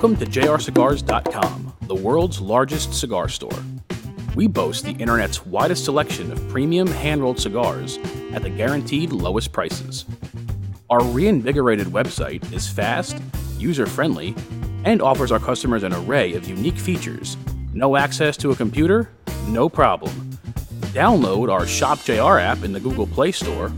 Welcome to jrcigars.com, the world's largest cigar store. We boast the internet's widest selection of premium hand rolled cigars at the guaranteed lowest prices. Our reinvigorated website is fast, user friendly, and offers our customers an array of unique features. No access to a computer? No problem. Download our Shop JR app in the Google Play Store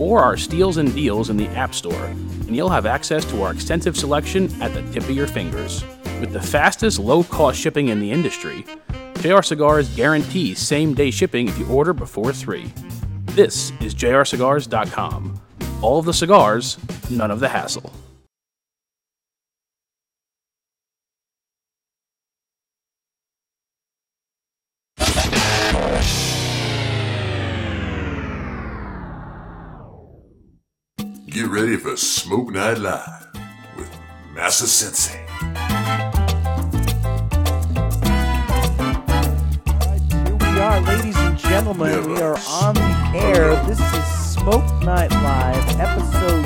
or our Steals and Deals in the App Store, and you'll have access to our extensive selection at the tip of your fingers. With the fastest low cost shipping in the industry, JR Cigars guarantees same day shipping if you order before 3. This is jrcigars.com. All of the cigars, none of the hassle. Get ready for Smoke Night Live with Massa Sensei. Here we are, ladies and gentlemen. We are on the air. This is Smoke Night Live, episode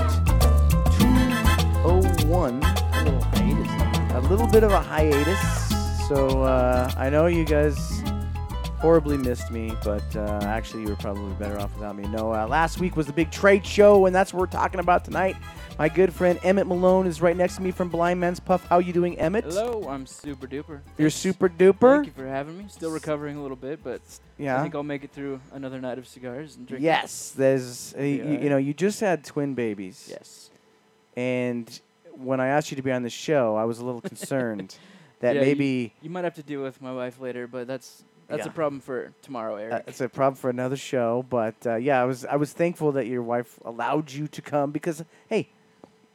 201. A little hiatus. A little bit of a hiatus. So uh, I know you guys horribly missed me, but uh, actually you were probably better off without me. No, uh, last week was the big trade show, and that's what we're talking about tonight. My good friend Emmett Malone is right next to me from Blind Man's Puff. How are you doing, Emmett? Hello, I'm super duper. You're Thanks. super duper. Thank you for having me. Still recovering a little bit, but yeah, I think I'll make it through another night of cigars and drinking. Yes, there's uh, you, Yeah. you know you just had twin babies. Yes. And when I asked you to be on the show, I was a little concerned that Yeah, you- maybe You might have to deal with my wife later, but that's that's Yeah. a problem for tomorrow, Eric. uh, it's a problem for another show. But uh, yeah, I was I was thankful that your wife allowed you to come because hey,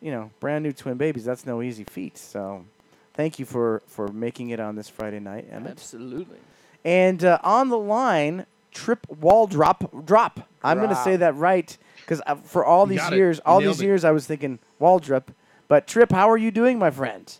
you know, brand new twin babies that's no easy feat. So thank you for for making it on this Friday night, Emmett. Absolutely. And uh, on the line, Trip Wall Drop Drop. I'm going to say that right because for all these years, all Nailed these it. years, I was thinking Waldrop. But Trip, how are you doing, my friend?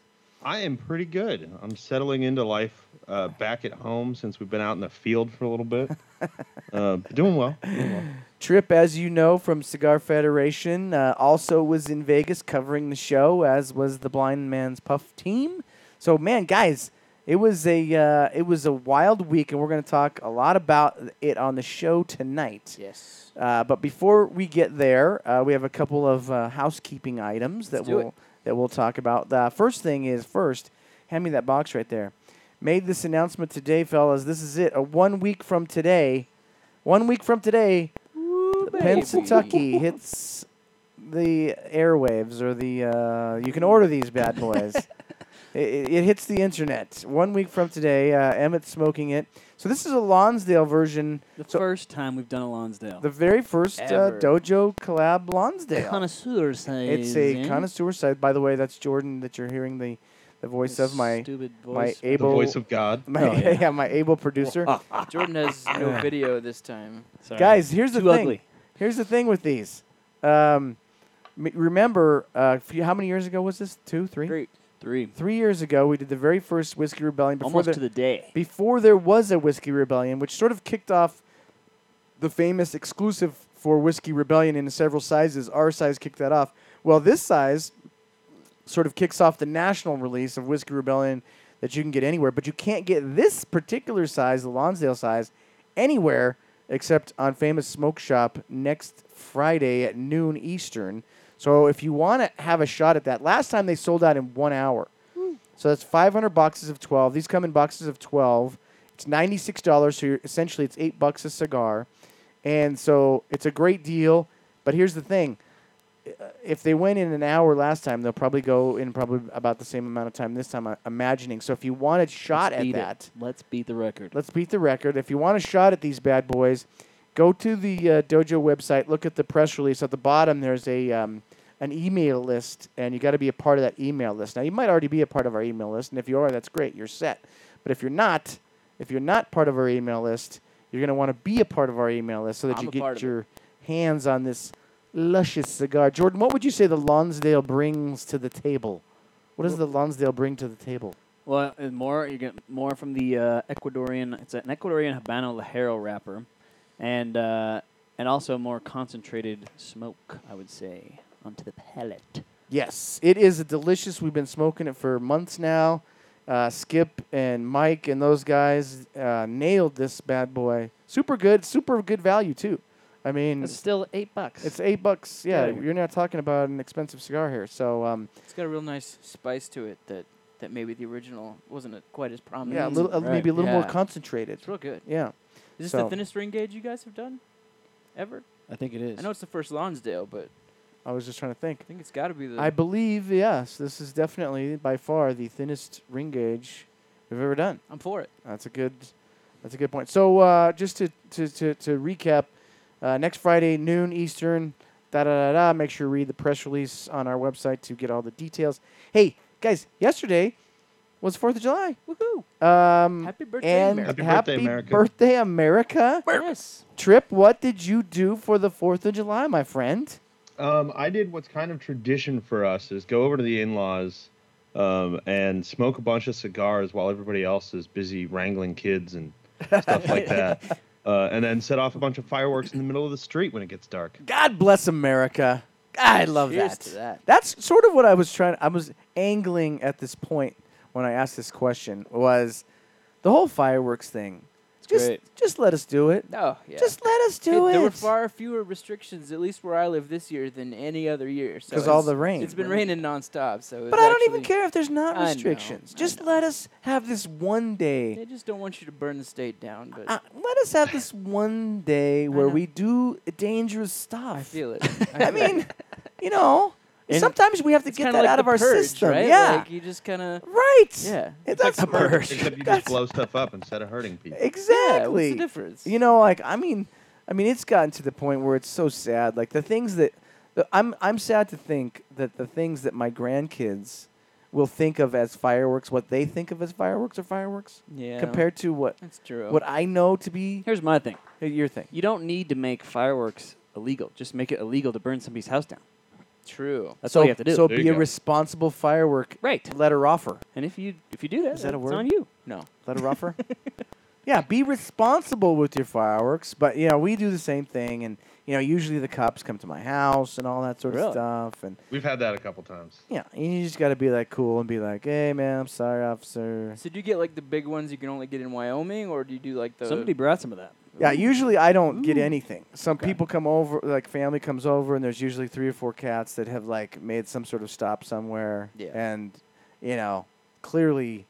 I am pretty good. I'm settling into life uh, back at home since we've been out in the field for a little bit. uh, doing well. Doing well. Trip, as you know from Cigar Federation, uh, also was in Vegas covering the show, as was the Blind Man's Puff team. So, man, guys, it was a uh, it was a wild week, and we're going to talk a lot about it on the show tonight. Yes. Uh, but before we get there, uh, we have a couple of uh, housekeeping items that Let's do we'll it. that we'll talk about. The first thing is first, hand me that box right there. Made this announcement today, fellas. This is it. A one week from today, one week from today, Pennsatucky hits the airwaves or the. Uh, you can order these bad boys. it, it hits the internet one week from today. Uh, Emmett's smoking it. So this is a Lonsdale version. The So- first time we've done a Lonsdale. The very first uh, Dojo collab Lonsdale. connoisseur size. it's a eh? connoisseur side. By the way, that's Jordan that you're hearing the, the voice of my stupid my voice. The voice of God. my, Oh, yeah. yeah. my able producer. Jordan has no video this time. Sorry. Guys, here's the Too thing. ugly. Here's the thing with these. Um, m- remember, uh, few- how many years ago was this? Two, three, Great. Three. three years ago, we did the very first Whiskey Rebellion before Almost the, to the day. before there was a Whiskey Rebellion, which sort of kicked off the famous exclusive for Whiskey Rebellion in several sizes. Our size kicked that off. Well, this size sort of kicks off the national release of Whiskey Rebellion that you can get anywhere, but you can't get this particular size, the Lonsdale size, anywhere except on Famous Smoke Shop next Friday at noon Eastern. So if you want to have a shot at that, last time they sold out in one hour. So that's 500 boxes of 12. These come in boxes of 12. It's $96, so essentially it's 8 bucks a cigar. And so it's a great deal, but here's the thing. If they went in an hour last time, they'll probably go in probably about the same amount of time this time, I'm imagining. So if you want a shot Let's at beat that, It. Let's beat the record. Let's beat the record. If you want a shot at these bad boys, go to the uh, dojo website. Look at the press release at the bottom. There's a um, an email list, and you got to be a part of that email list. Now, you might already be a part of our email list, and if you are, that's great. You're set. But if you're not, if you're not part of our email list, you're going to want to be a part of our email list so that I'm you get your hands on this luscious cigar. Jordan, what would you say the Lonsdale brings to the table? What does the Lonsdale bring to the table? Well, and more you get more from the uh, Ecuadorian. It's an Ecuadorian Habano Ligero wrapper, and uh, and also more concentrated smoke. I would say onto the palate. Yes, it is a delicious. We've been smoking it for months now. Uh, Skip and Mike and those guys uh, nailed this bad boy. Super good, super good value too. I mean, It's still eight bucks. it's eight bucks. Yeah, Yeah. you're not talking about an expensive cigar here. So um, It's got a real nice spice to it that, that maybe the original wasn't quite as prominent. yeah, a little, uh, Right. maybe a little more concentrated. It's real good. Yeah. Is this So- the thinnest ring gauge you guys have done? Ever? I think it is. I know it's the first Lonsdale, but I was just trying to think. I think it's got to be the. I believe yes, this is definitely by far the thinnest ring gauge we've ever done. I'm for it. That's a good. That's a good point. So uh, just to, to, to, to recap, uh, next Friday noon Eastern. Da da da da. Make sure you read the press release on our website to get all the details. Hey guys, yesterday was Fourth of July. Woohoo! Um, Happy birthday, and America. Happy birthday, America. birthday, America. Yes. Trip, what did you do for the Fourth of July, my friend? Um, I did what's kind of tradition for us is go over to the in-laws um, and smoke a bunch of cigars while everybody else is busy wrangling kids and stuff like that. Uh, and then set off a bunch of fireworks in the middle of the street when it gets dark. God bless America. I love Cheers that. that. That's sort of what I was trying. I was angling at this point when I asked this question was the whole fireworks thing. Just, great. just let us do it. Oh, yeah. Just let us Hey, do There were far fewer restrictions, at least where I live this year, than any other year. So 'Cause all the rain. It's been raining nonstop. So but I don't even care if there's not I know, restrictions. Just let us have this one day. They just don't want you to burn the state down. But Uh, let us have this one day where we do dangerous stuff. I feel it. I mean, you know, And sometimes we have to it's get that like out of our purge, system. right? Yeah, Like you just kind of. right. Yeah. It- It's like that's the purge, purge. except you That's- just blow stuff up instead of hurting people. Yeah. exactly. What's the difference? You know, like I mean, I mean, it's gotten to the point where it's so sad. Like the things that the, I'm, I'm sad to think that the things that my grandkids will think of as fireworks, what they think of as fireworks are fireworks, yeah. compared to what That's true. what I know to be Here's my thing. Here's your thing. You don't need to make fireworks illegal. Just make it illegal to burn somebody's house down. True. That's so, all you have to do. So There be you a go. responsible firework right. letter offer. And if you if you do that, Is that a it's word? on you. No. Letter offer. yeah, be responsible with your fireworks. But yeah, we do the same thing, and you know, usually the cops come to my house and all that sort of stuff, and We've had that a couple times. yeah, and you just got to be like cool and be like, hey man, I'm sorry, officer. So do you get like the big ones you can only get in Wyoming, or do you do like the? Somebody brought some of that. Yeah, usually I don't get anything. Some Okay. people come over, like family comes over, and there's usually three or four cats that have like made some sort of stop somewhere, Yeah. and you know, clearly It-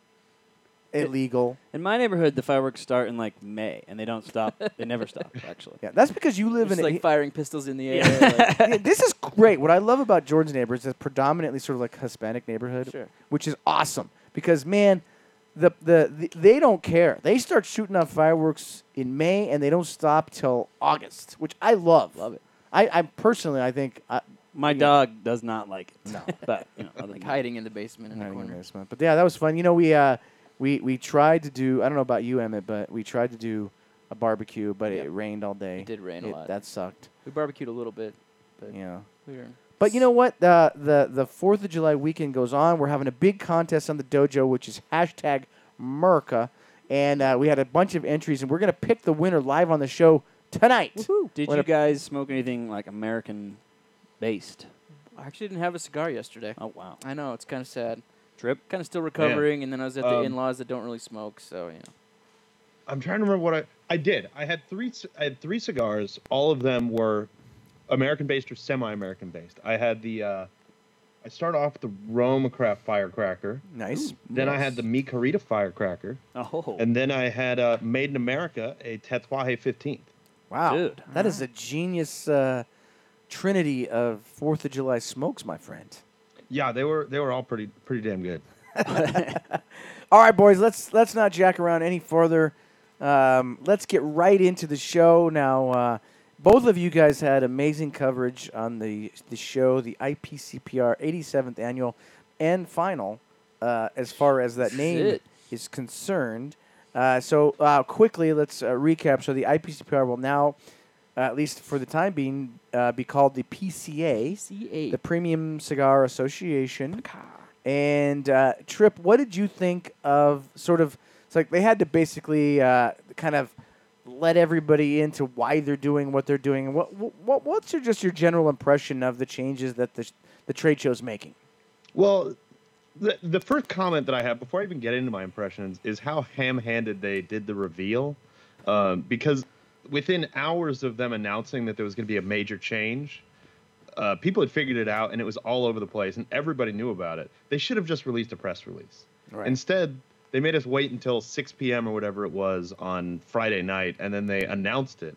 illegal. In my neighborhood, the fireworks start in like May, and they don't stop. they never stop, actually. Yeah, that's because you live Just in like a. firing pistols in the air. Yeah. like- Yeah, this is great. What I love about Jordan's neighborhood is it's predominantly sort of like Hispanic neighborhood, Sure. which is awesome because man, the, the the they don't care. They start shooting off fireworks in May and they don't stop till August, which I love. Love it. I, I personally, I think I, My Yeah. dog does not like it. No. but you know, Like hiding in the basement in the hiding in the corner. basement. But yeah, that was fun. You know, we uh we we tried to do. I don't know about you, Emmett, but we tried to do a barbecue, but Yep. it rained all day. It did rain a lot. That sucked. we barbecued a little bit, but Yeah. we were. But you know what? The the the Fourth of July weekend goes on. We're having a big contest on the dojo, which is hashtag Merca, and uh, we had a bunch of entries, and we're gonna pick the winner live on the show tonight. Did What you a- guys smoke anything like American based? I actually didn't have a cigar yesterday. Oh wow. I know it's kind of sad. Trip. Kind of still recovering, and then I was at the Um, in-laws that don't really smoke, so you know. I'm trying to remember what I I did. I had three c- I had three cigars. All of them were American based or semi-American based. I had the uh, I started off with the Roma Craft Firecracker. Nice. Then I had the Mi Querida Firecracker, Oh. and then I had uh, Made in America, a Tatuaje 15th. Wow, Dude. that is a genius uh, trinity of Fourth of July smokes, my friend. Yeah, they were they were all pretty pretty damn good. All right, boys, let's let's not jack around any further. Um, let's get right into the show now. Uh, both of you guys had amazing coverage on the the show, the IPCPR 87th annual and final, uh, as far as that name Shit. is concerned. Uh, so uh, quickly, let's uh, recap. So the IPCPR will now, uh, at least for the time being, uh, be called the PCA, CA. the Premium Cigar Association. And uh, Trip, what did you think of sort of? It's like they had to basically uh, kind of let everybody into why they're doing what they're doing. And what what what's your just your general impression of the changes that the the trade show's making? Well, the the first comment that I have before I even get into my impressions is how ham-handed they did the reveal, um, because within hours of them announcing that there was going to be a major change, uh, people had figured it out and it was all over the place and everybody knew about it. They should have just released a press release. Right. Instead, they made us wait until 6 p.m. or whatever it was on Friday night and then they announced it.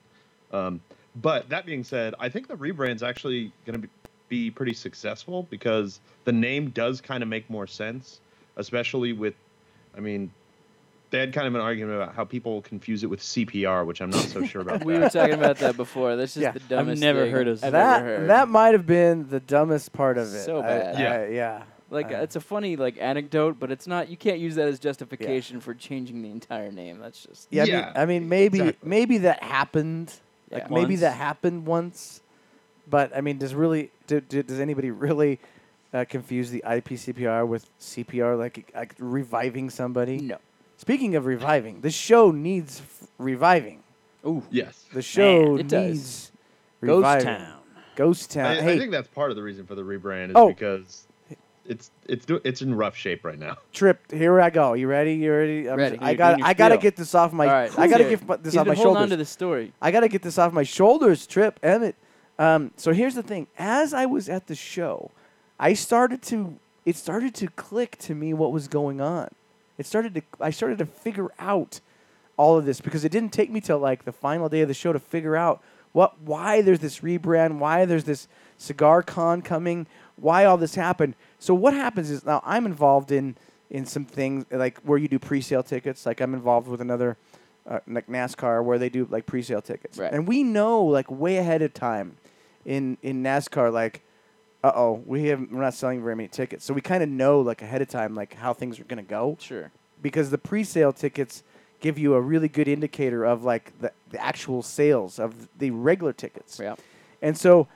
Um, but that being said, I think the rebrand's actually going to be, be pretty successful because the name does kind of make more sense, especially with, I mean, they had kind of an argument about how people confuse it with CPR, which I'm not so sure about. We that. were talking about that before. This is Yeah. the dumbest. I've never thing heard of I've that heard. that might have been the dumbest part of it. So bad. I- Yeah. yeah. like uh, it's a funny like anecdote, but it's not. You can't use that as justification for changing the entire name. That's just Yeah, Yeah, I, mean, I mean, maybe exactly. maybe that happened. Like Yeah. maybe that happened once, but I mean, does really do, do, does anybody really uh, confuse the IPCPR with CPR, like, like reviving somebody? no. Speaking of reviving, the show needs f- reviving. Ooh, Yes. The show it does. needs Ghost reviving. Town. Ghost Town. I, hey, I think that's part of the reason for the rebrand is Oh. because it's it's do, it's in rough shape right now. Trip. Here I go. You ready? You ready? I'm Ready. I You're got. doing your I gotta spiel. get this off my. All right, I let's gotta hear it. get this He's off been my holding shoulders. on to the story. I got to get this off my shoulders, Trip, Emmett. Um, so here's the thing. As I was at the show, I started to it started to click to me what was going on. It started to I started to figure out all of this because it didn't take me till like the final day of the show to figure out what why there's this rebrand, why there's this cigar con coming, why all this happened. So what happens is now I'm involved in in some things like where you do pre-sale tickets. Like I'm involved with another uh, like NASCAR where they do like pre-sale tickets, Right. and we know like way ahead of time in in NASCAR like. Uh oh, we have we're not selling very many tickets, so we kind of know like ahead of time like how things are gonna go Sure. because the pre-sale tickets give you a really good indicator of like the, the actual sales of the regular tickets. Yeah. And so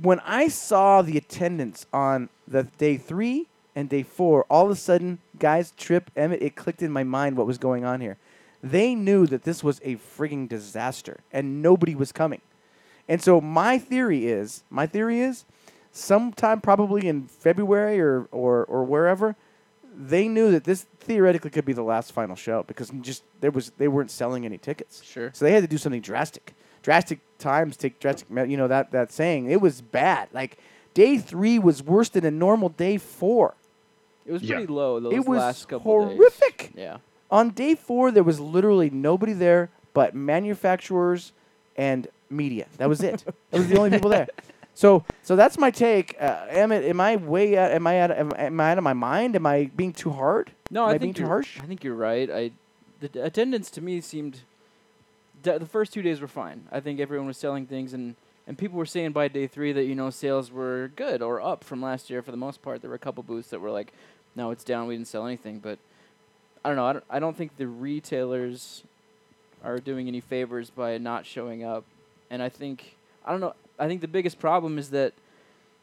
when I saw the attendance on the day three and day four, all of a sudden, guys, Trip, Emmett, it clicked in my mind what was going on here. They knew that this was a frigging disaster and nobody was coming. And so my theory is, my theory is, sometime probably in February or, or, or wherever, they knew that this theoretically could be the last final show because just there was they weren't selling any tickets. Sure. So they had to do something drastic. Drastic times take drastic. me- You know that that saying. It was bad. Like day three was worse than a normal day four. It was Yeah. pretty low those it was last couple days. horrific. Yeah. On day four, there was literally nobody there but manufacturers and media. That was it. that was the only people there. So, so that's my take. Uh, am, it, am I way out? Am I out? Am, am I out of my mind? Am I being too hard? No, Am I I being think too harsh? I think you're right. I the d- attendance to me seemed d- the first two days were fine. I think everyone was selling things and and people were saying by day 3 that you know sales were good or up from last year for the most part. There were a couple booths that were like no, it's down, we didn't sell anything, but I don't know. I don't, I don't think the retailers are doing any favors by not showing up. And I think I don't know. I think the biggest problem is that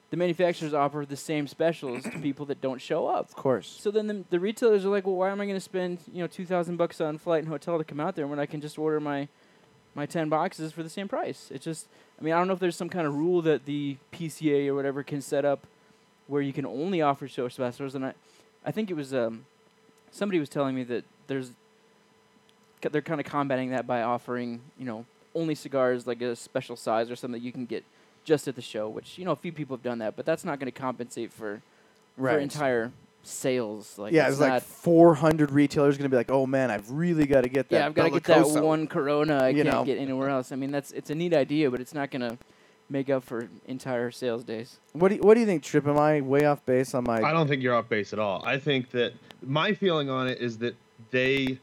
the manufacturers offer the same specials to people that don't show up. Of course. So then the, the retailers are like, well, why am I going to spend you know two thousand bucks on flight and hotel to come out there when I can just order my my ten boxes for the same price? It's just, I mean, I don't know if there's some kind of rule that the PCA or whatever can set up where you can only offer show specials, and I, I think it was um, somebody was telling me that there's they're kind of combating that by offering you know only cigars like a special size or something that you can get just at the show, which you know a few people have done that, but that's not going to compensate for for entire sales. Like yeah, it's it's like 400 retailers going to be like, "Oh man, I've really got to get that." yeah, I've got to get that one Corona I you can't know. get anywhere else. I mean, that's it's a neat idea, but it's not going to make up for entire sales days. What do you, What do you think, Trip? Am I way off base on my? I don't think you're off base at all. I think that my feeling on it is that they,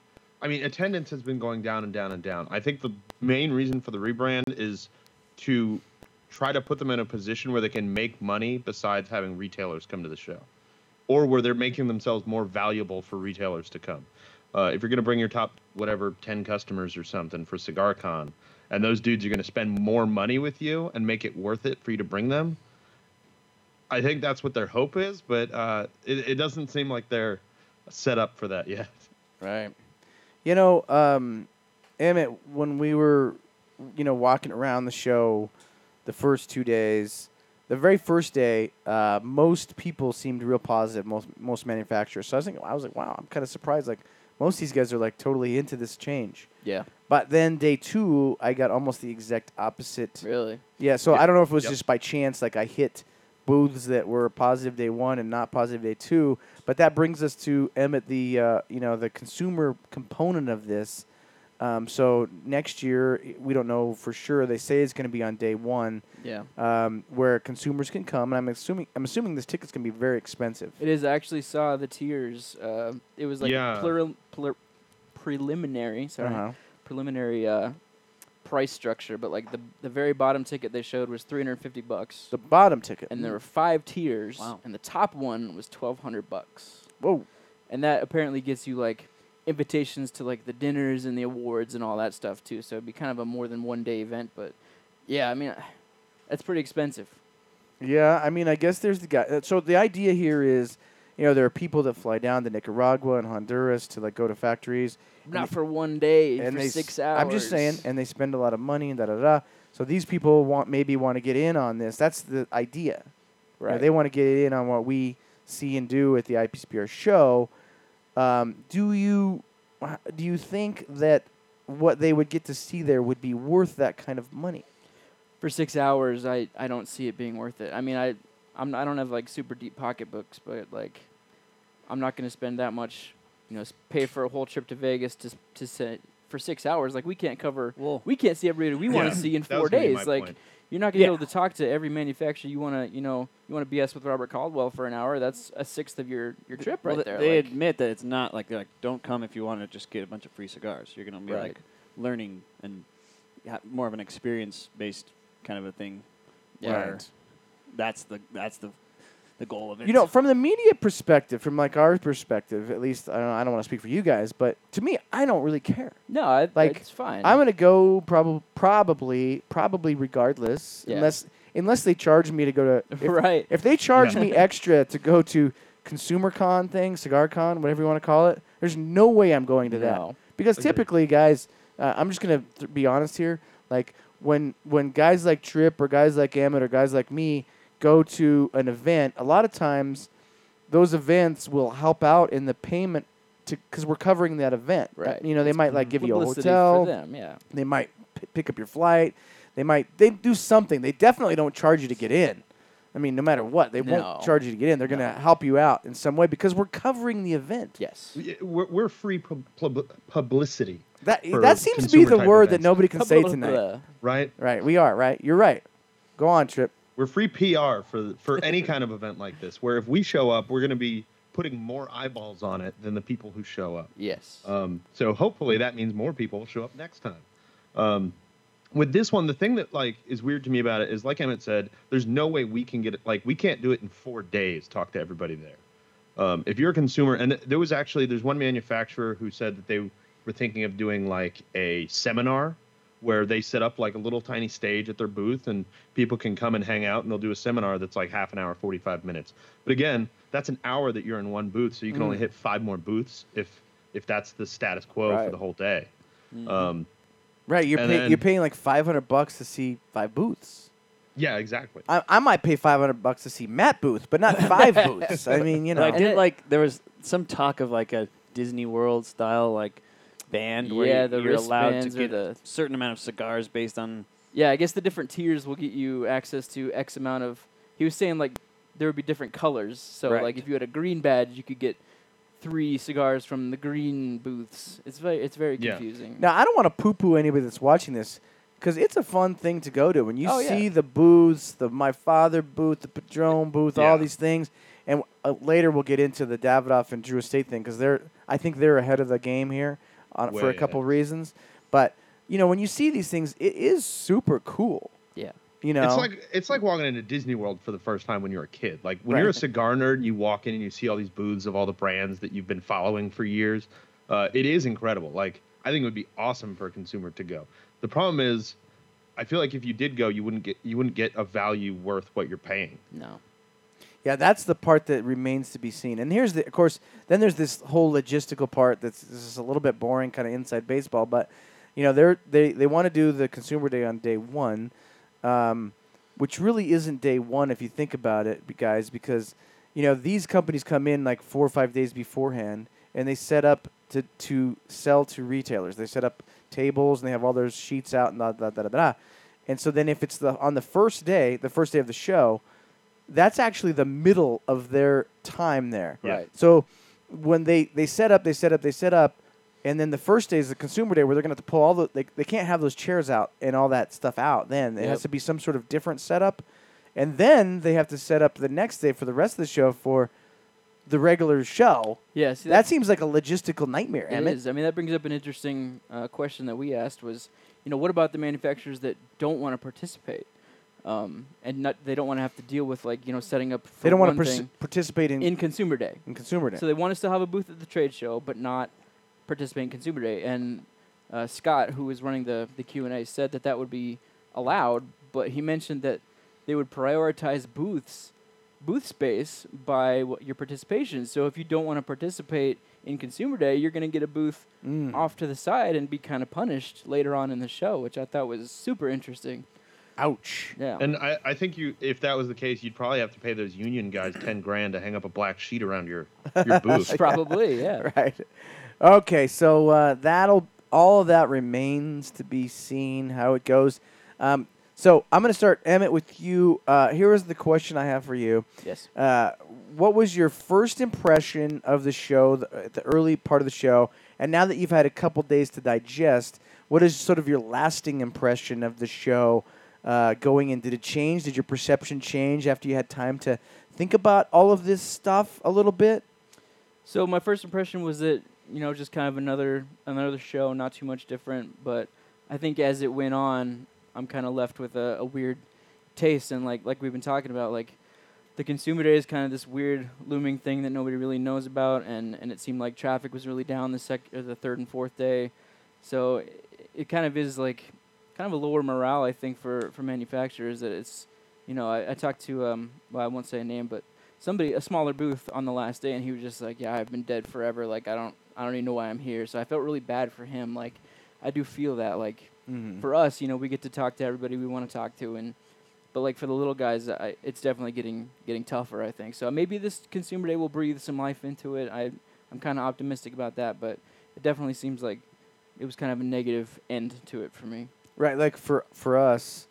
I mean, attendance has been going down and down and down. I think the main reason for the rebrand is to try to put them in a position where they can make money besides having retailers come to the show, or where they're making themselves more valuable for retailers to come. Uh, if you're going to bring your top whatever 10 customers or something for CigarCon, and those dudes are going to spend more money with you and make it worth it for you to bring them, I think that's what their hope is, but uh, it, it doesn't seem like they're set up for that yet. Right. You know, um, Emmett, when we were, you know, walking around the show, the first two days, the very first day, uh, most people seemed real positive. Most most manufacturers. So I was thinking, I was like, wow, I'm kind of surprised. Like most of these guys are like totally into this change. Yeah. But then day two, I got almost the exact opposite. Really. Yeah, so Yeah. I don't know if it was Yep. just by chance, like I hit booths that were positive day one and not positive day two. But that brings us to Emmett, the uh, you know the consumer component of this. Um, so next year, we don't know for sure. They say it's going to be on day one, Yeah. um, where consumers can come. And I'm assuming I'm assuming this ticket's going to be very expensive. It is. I actually saw the tiers. Uh, it was like Yeah. plural, plur- preliminary. Sorry. Uh-huh. Preliminary uh, price structure, but like the the very bottom ticket they showed was 350 bucks, The bottom ticket. and there were five tiers, Wow. and the top one was 1200 bucks. Whoa. and that apparently gets you like invitations to like the dinners and the awards and all that stuff too. So it'd be kind of a more than one day event, but yeah, I mean, that's pretty expensive. Yeah, I mean, I guess there's the guy. uh, So the idea here is, you know, there are people that fly down to Nicaragua and Honduras to like go to factories. Not they- for one day, and for they six hours. I'm just saying, and they spend a lot of money and da da da. So these people want maybe want to get in on this. That's the idea. You know, right? they want to get in on what we see and do at the IPCPR show. Um, do you uh, do you think that what they would get to see there would be worth that kind of money? for six hours, I, I don't see it being worth it. I mean, I I'm I don't have like super deep pocketbooks, but like, I'm not gonna spend that much, you know, pay for a whole trip to Vegas to to sit for six hours. Like we can't cover, Well, we can't see everybody we want Yeah, to see in four was gonna be days. Like point. you're not gonna Yeah. be able to talk to every manufacturer you want to, you know, you want to BS with Robert Caldwell for an hour. That's a sixth of your your trip well, right th- there. They like- admit that it's not like they're like don't come if you want to just get a bunch of free cigars. You're gonna be Right. like learning and ha- more of an experience based kind of a thing. Yeah. where Right. That's the that's the the goal of it. You know, from the media perspective, from like our perspective, at least I don't, I don't want to speak for you guys, but to me, I don't really care. no, I, like, it's fine. I'm gonna go probably probably probably regardless, Yeah. unless unless they charge me to go to. If, right. if they charge Yeah. me extra to go to Consumer Con thing, Cigar Con, whatever you want to call it, there's no way I'm going to that. Because Agreed. typically, guys, uh, I'm just gonna th- be honest here. Like when when guys like Trip or guys like Emmett or guys like me go to an event, a lot of times those events will help out in the payment to because we're covering that event. Right. you know, they It's might like give you a Publicity hotel. for them. Yeah. They might p- pick up your flight. They might they do something. They definitely don't charge you to get in. I mean, no matter what, they No. won't charge you to get in. They're going to help you out in some way because we're covering the event. Yes. We're, we're free pub- pub- publicity, That that seems to be the type word that nobody can say tonight. Right? Right, we are right. You're right. Go on, Trip. We're free PR for for any kind of event like this. Where if we show up, we're going to be putting more eyeballs on it than the people who show up. Yes. Um, so hopefully that means more people will show up next time. Um, with this one, the thing that like is weird to me about it is, like Emmett said, there's no way we can get it. Like we can't do it in four days. Talk to everybody there. Um, if you're a consumer, and there was actually there's one manufacturer who said that they were thinking of doing like a seminar where they set up like a little tiny stage at their booth and people can come and hang out and they'll do a seminar that's like half an hour 45 minutes but again that's an hour that you're in one booth so you can only hit five more booths if if that's the status quo Right. for the whole day um, Right, you're And pay, then- you're paying like 500 bucks to see five booths. yeah exactly I, I might pay 500 bucks to see Matt booth, but not five booths. I mean, you know. But I did like there was some talk of like a Disney World style like band where Yeah, you- the you're allowed to wristbands or get the- a certain amount of cigars based on Yeah, I guess the different tiers will get you access to X amount of. He was saying like there would be different colors. So Right. like if you had a green badge, you could get three cigars from the green booths. It's very it's very Yeah. confusing. Now, I don't want to poo-poo anybody that's watching this because it's a fun thing to go to. When you Oh, yeah. see the booths, the My Father booth, the Padron booth, all these things, and uh, later we'll get into the Davidoff and Drew Estate thing because they're, I think they're ahead of the game here on, for a couple ahead. reasons. But you know, when you see these things, it is super cool. Yeah. You know, It's like it's like walking into Disney World for the first time when you're a kid. Like when you're a cigar nerd and you walk in and you see all these booths of all the brands that you've been following for years. Uh, it is incredible. Like I think it would be awesome for a consumer to go. The problem is, I feel like if you did go, you wouldn't get you wouldn't get a value worth what you're paying. No. Yeah, that's the part that remains to be seen. And here's the, of course, then there's this whole logistical part that's this is a little bit boring, kind of inside baseball. But You know, they're they they want to do the consumer day on day one, um, which really isn't day one if you think about it, guys, because you know these companies come in like four or five days beforehand and they set up to to sell to retailers. They set up tables and they have all their sheets out and da da da da da. And so then if it's the on the first day, the first day of the show, that's actually the middle of their time there. Yeah. Right. So when they they set up, they set up, they set up, and then the first day is the consumer day where they're gonna have to pull all the they, they can't have those chairs out and all that stuff out. Then it Yep. has to be some sort of different setup, and then they have to set up the next day for the rest of the show for the regular show. Yeah, see, That seems like a logistical nightmare, It Emmett. is. I mean, that brings up an interesting uh, question that we asked was, you know, what about the manufacturers that don't want to participate, um, and not they don't want to have to deal with like you know setting up. For They don't want to thing participate in, in Consumer Day. In consumer day. So they want us to still have a booth at the trade show, but not participate in Consumer Day. And uh, Scott, who was running the the Q and A, said that that would be allowed, but he mentioned that they would prioritize booths, booth space by your participation. So if you don't want to participate in Consumer Day, you're going to get a booth Mm. off to the side and be kind of punished later on in the show, which I thought was super interesting. Ouch. Yeah. And I, I think you, if that was the case, you'd probably have to pay those union guys ten grand to hang up a black sheet around your your booth. Probably, yeah. right. Okay, so uh, that'll all of that remains to be seen how it goes. Um, so I'm going to start Emmett with you. Uh, here is the question I have for you. Yes. Uh, what was your first impression of the show, the, the early part of the show, and now that you've had a couple days to digest, what is sort of your lasting impression of the show uh, going in? Did it change? Did your perception change after you had time to think about all of this stuff a little bit? So my first impression was that you know just kind of another another show, not too much different. But I think as it went on, I'm kind of left with a, a weird taste, and like like we've been talking about, like the consumer day is kind of this weird looming thing that nobody really knows about, and and it seemed like traffic was really down the sec the third and fourth day, so it, it kind of is like kind of a lower morale, I think, for for manufacturers that it's you know I, I talked to um well I won't say a name, but somebody a smaller booth on the last day and he was just like yeah i've been dead forever. Like i don't i don't even know why i'm here. So i felt really bad for him. Like i do feel that like Mm-hmm. for us you know we get to talk to everybody we want to talk to and but like for the little guys I, it's definitely getting getting tougher i think. So maybe this consumer day will breathe some life into it. I i'm kind of optimistic about that but it definitely seems like it was kind of a negative end to it for me Right, like for for us,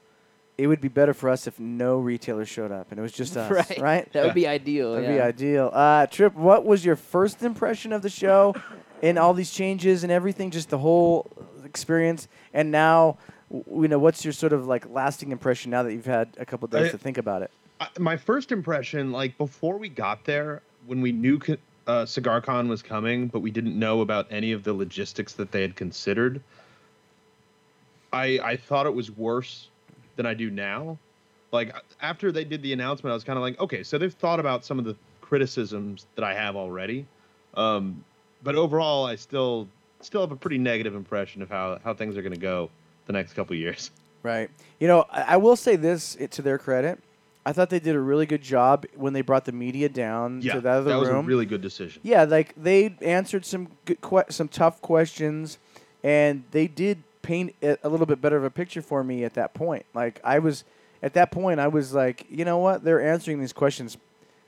it would be better for us if no retailer showed up and it was just us, Right. right? that would be ideal That'd yeah. be ideal. Uh, Trip, what was your first impression of the show and all these changes and everything, just the whole experience? And now, w- you know, what's your sort of like lasting impression now that you've had a couple days I- to think about it? I- my first impression, like before we got there, when we knew co- uh, CigarCon was coming, but we didn't know about any of the logistics that they had considered, I I thought it was worse than I do now. Like after they did the announcement, I was kind of like, okay, so they've thought about some of the criticisms that I have already, um, but overall, I still still have a pretty negative impression of how how things are going to go the next couple years. Right. You know, I, I will say this it, to their credit. I thought they did a really good job when they brought the media down Yeah, to that other that was room. a really good decision. Yeah, like they answered some good que- some tough questions, and they did paint a, a little bit better of a picture for me at that point. Like I was at that point, I was like, you know what? They're answering these questions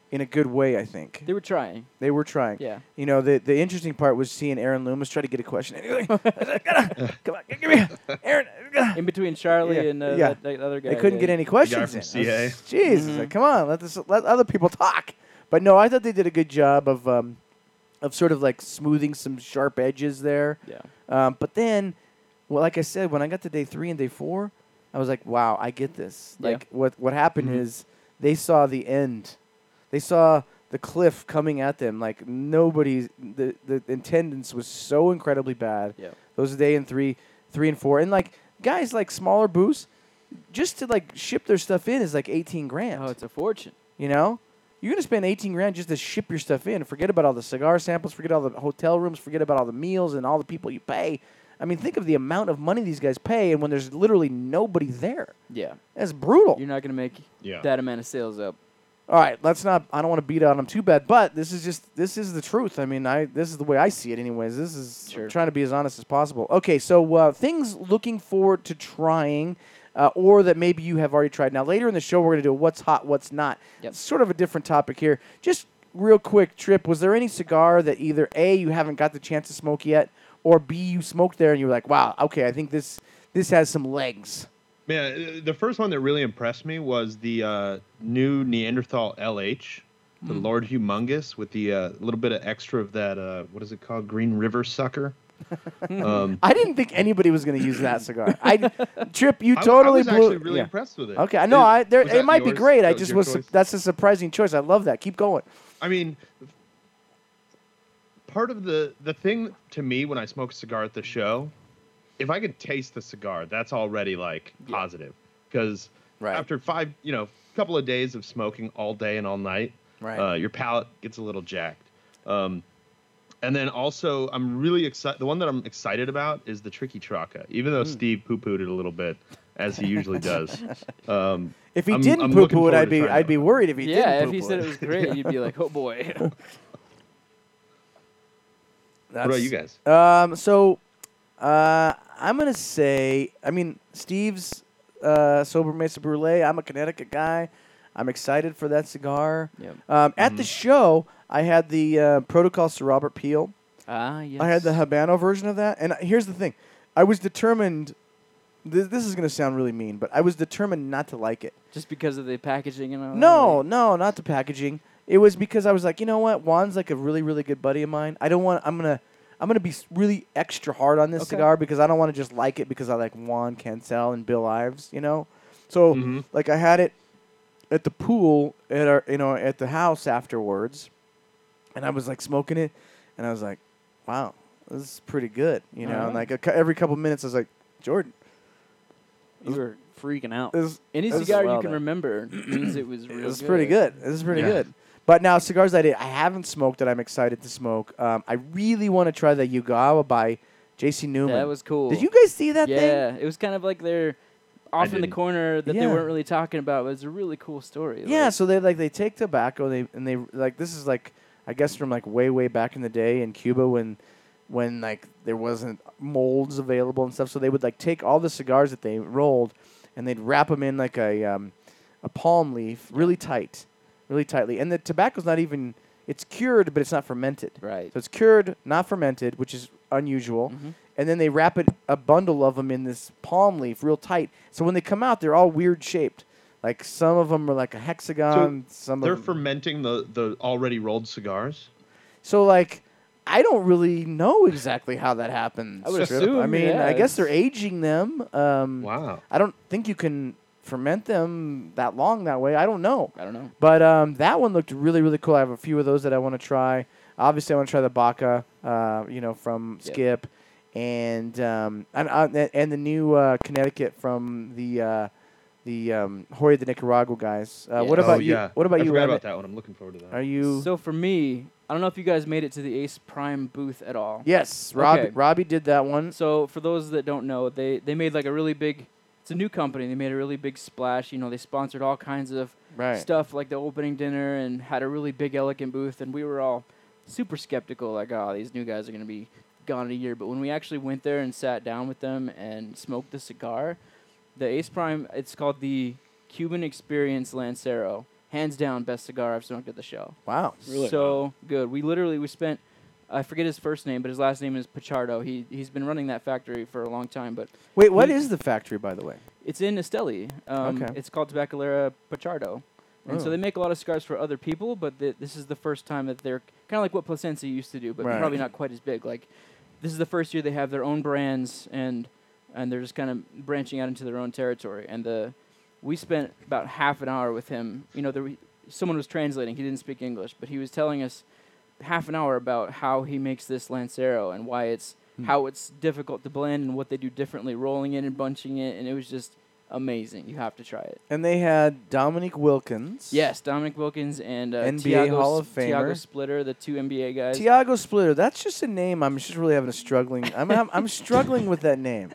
in a good way. I think they were trying they were trying. yeah You know, the the interesting part was seeing Aaron Loomis try to get a question. Like, Come on, give me Aaron. in between charlie Yeah, and uh, yeah. that, that other guy They couldn't yeah. get any questions. from in. CA. I was- Jeez, it's Mhm. like, come on, let this let other people talk. But no, I thought they did a good job of um, of sort of like smoothing some sharp edges there. yeah Um, but then, well, like I said, when I got to day three and day four, I was like, wow, I get this. Yeah. Like what what happened Mhm. is they saw the end. They saw the cliff coming at them. Like nobody, the the attendance was so incredibly bad. yeah Those day and three, three and four, and like guys like smaller booths, just to like ship their stuff in is like eighteen grand. oh it's a fortune You know, you're gonna spend eighteen grand just to ship your stuff in. Forget about all the cigar samples. Forget all the hotel rooms. Forget about all the meals and all the people you pay. I mean, think of the amount of money these guys pay, and when there's literally nobody there, yeah that's brutal. you're not going to make Yeah. that amount of sales up All right, let's not. I don't want to beat on them too bad, but this is just this is the truth. I mean, I this is the way I see it, anyways. This is Sure. trying to be as honest as possible. Okay, so uh, things looking forward to trying, uh, or that maybe you have already tried. Now later in the show, we're gonna do what's hot, what's not. Yep. Sort of a different topic here. Just real quick, Trip. Was there any cigar that either a you haven't got the chance to smoke yet, or b you smoked there and you were like, wow, okay, I think this this has some legs. Man, uh, the first one that really impressed me was the uh, new Neanderthal LH, the Hmm. Lord Humongous, with the uh, little bit of extra of that. Uh, what is it called? Green River Sucker. um, I didn't think anybody was going to use that cigar. I Trip, you totally I was blew. actually really yeah. impressed with it. Okay, I know. I there it that might be yours? great. I just was. choice? That's a surprising choice. I love that. Keep going. I mean, part of the the thing to me when I smoke a cigar at the show, if I could taste the cigar, that's already like positive. Because Right. after five, you know, couple of days of smoking all day and all night, Right. uh, your palate gets a little jacked. Um, and then also, I'm really excited. The one that I'm excited about is the Triqui Traca, even though Steve poo pooed it a little bit, as he usually does. Um, if he I'm- didn't I'm poo looking poo it, I'd be I'd be worried if he yeah, didn't. if he said it was great, you'd be like, oh boy. what about you guys? Um. So, uh, I'm gonna say. I mean, Steve's uh, Sobremesa Brûlée. I'm a Connecticut guy. I'm excited for that cigar. Yep. Um, at the show, I had the uh, Protocol Sir Robert Peel. Ah, yes. I had the Habano version of that, and here's the thing: I was determined. This, this is gonna sound really mean, but I was determined not to like it. just because of the packaging and all. No, like- no, not the packaging. It was because I was like, you know what? Juan's like a really, really good buddy of mine. I don't want. I'm gonna. I'm gonna be really extra hard on this Okay. cigar because I don't want to just like it because I like Juan Cancel and Bill Ives. You know. So Mhm. like I had it at the pool at our you know at the house afterwards, and I was like smoking it, and I was like, wow, this is pretty good. You know, and like a, every couple minutes I was like, Jordan, You were freaking out. this Any This cigar well you can done. remember means it was real This is pretty good. This is pretty Yeah. good. But now cigars I did I haven't smoked that I'm excited to smoke. Um, I really want to try the Yagua by J.C. Newman. That was cool. Did you guys see that thing? yeah, it was kind of like they're off in the corner that they weren't really talking about. But it was a really cool story. Yeah. like- So they like they take tobacco they and they like this is like I guess from like way way back in the day in Cuba when when like there wasn't molds available and stuff. So they would like take all the cigars that they rolled and they'd wrap them in like a um, a palm leaf really tight, really tightly. And the tobacco's not even it's cured, but it's not fermented. right. So it's cured, not fermented, which is unusual. Mhm. And then they wrap it a bundle of them in this palm leaf, real tight. So when they come out, they're all weird shaped. Like some of them are like a hexagon. some They're of them. fermenting the, the already rolled cigars. so like, I don't really know exactly how that happens. I would assume, I mean, yeah, I guess they're aging them. Um, Wow. I don't think you can ferment them that long that way. I don't know. I don't know. But um, that one looked really, really cool. I have a few of those that I want to try. Obviously, I want to try the Baca, uh, you know, from Yep. Skip, and um, and, uh, and the new uh, Connecticut from the uh, the um, Joya de Nicaragua guys. Uh, What about oh, you? yeah. What about I you? forgot Emmett? about that one. I'm looking forward to that. Are you? So for me, I don't know if you guys made it to the Ace Prime booth at all. yes, Robbie. Okay. Robbie did that one. So for those that don't know, they they made like a really big. It's a new company. They made a really big splash. You know, they sponsored all kinds of Right. stuff like the opening dinner and had a really big, elegant booth. And we were all super skeptical, like, oh, these new guys are gonna be gone in a year. But when we actually went there and sat down with them and smoked the cigar, the Ace Prime, it's called the Cuban Experience Lancero. Hands down, best cigar I've smoked at the show. Wow. Really? So good. We literally we spent I forget his first name, but his last name is Pichardo. He he's been running that factory for a long time, but Wait, what He- is the factory, by the way? it's in Esteli. Um, Okay. It's called Tabacalera Pichardo. And Oh. so they make a lot of cigars for other people, but th- this is the first time that they're kind of like what Plasencia used to do, but Right. probably not quite as big. Like this is the first year they have their own brands and and they're just kind of branching out into their own territory. And the we spent about half an hour with him. You know, there we, someone was translating. He didn't speak English, but he was telling us half an hour about how he makes this Lancero and why it's Hmm. how it's difficult to blend and what they do differently, rolling it and bunching it, and it was just amazing. You have to try it. And they had Dominique Wilkins. Yes, Dominique Wilkins and uh, NBA Tiago, Hall of S- Tiago Splitter, the two NBA guys. Tiago Splitter. That's just a name. I'm just really having a struggling. I'm I'm, I'm struggling with that name.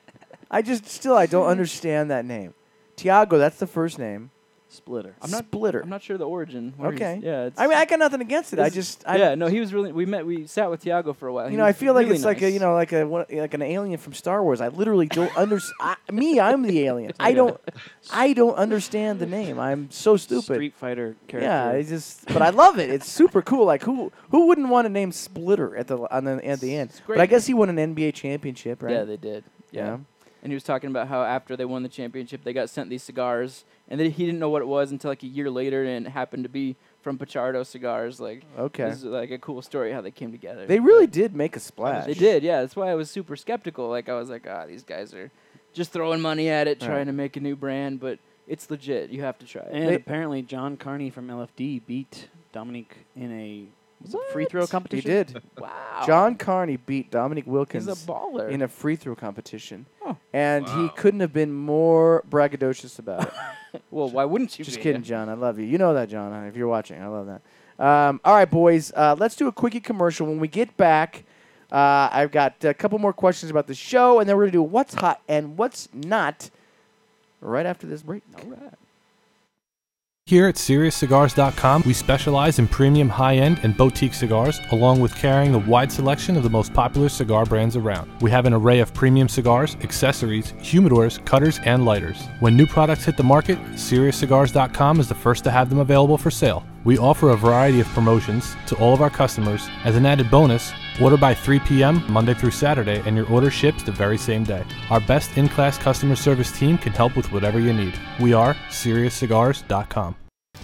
I just still I don't understand that name. Tiago. That's the first name. Splitter. I'm not Splitter. I'm not sure the origin. Okay. Yeah. It's, I mean, I got nothing against it. I just, I, yeah. No, he was really. We met. We sat with Tiago for a while. you He know, I feel like really it's like a, you know, like a one- like an alien from Star Wars. I literally don't understand. Me, I'm the alien. I don't, I don't understand the name. I'm so stupid. Street Fighter character. Yeah, I just, but I love it. It's super cool. Like who, who wouldn't want to name Splitter at the on the at the end? It's But. I guess he won an NBA championship, right? Yeah, they did. Yeah. Yeah. And he was talking about how after they won the championship, they got sent these cigars, and then he didn't know what it was until like a year later, and it happened to be from Pachardo cigars. Like, Okay. this is like a cool story how they came together. They really did make a splash. They did, yeah. That's why I was super skeptical. Like, I was like, ah, these guys are just throwing money at it, Right. trying to make a new brand, but it's legit. You have to try it. And They- apparently, John Carney from LFD beat Dominique in a was it free throw competition? He did. wow. John Carney beat Dominique He's Wilkins a baller. in a free throw competition, Huh. and he couldn't have been more braggadocious about it. well, why wouldn't you Just be? kidding, John. I love you. You know that, John. If you're watching, I love that. Um, all right, boys. Uh, let's do a quickie commercial. When we get back, uh, I've got a couple more questions about the show, and then we're gonna do what's hot and what's not. Right after this break. All right. Here at SeriousCigars.com, we specialize in premium high end and boutique cigars, along with carrying a wide selection of the most popular cigar brands around. We have an array of premium cigars, accessories, humidors, cutters, and lighters. When new products hit the market, SeriousCigars.com is the first to have them available for sale. We offer a variety of promotions to all of our customers. As an added bonus, order by 3 p.m. Monday through Saturday, and your order ships the very same day. Our best in class customer service team can help with whatever you need. We are SeriousCigars.com.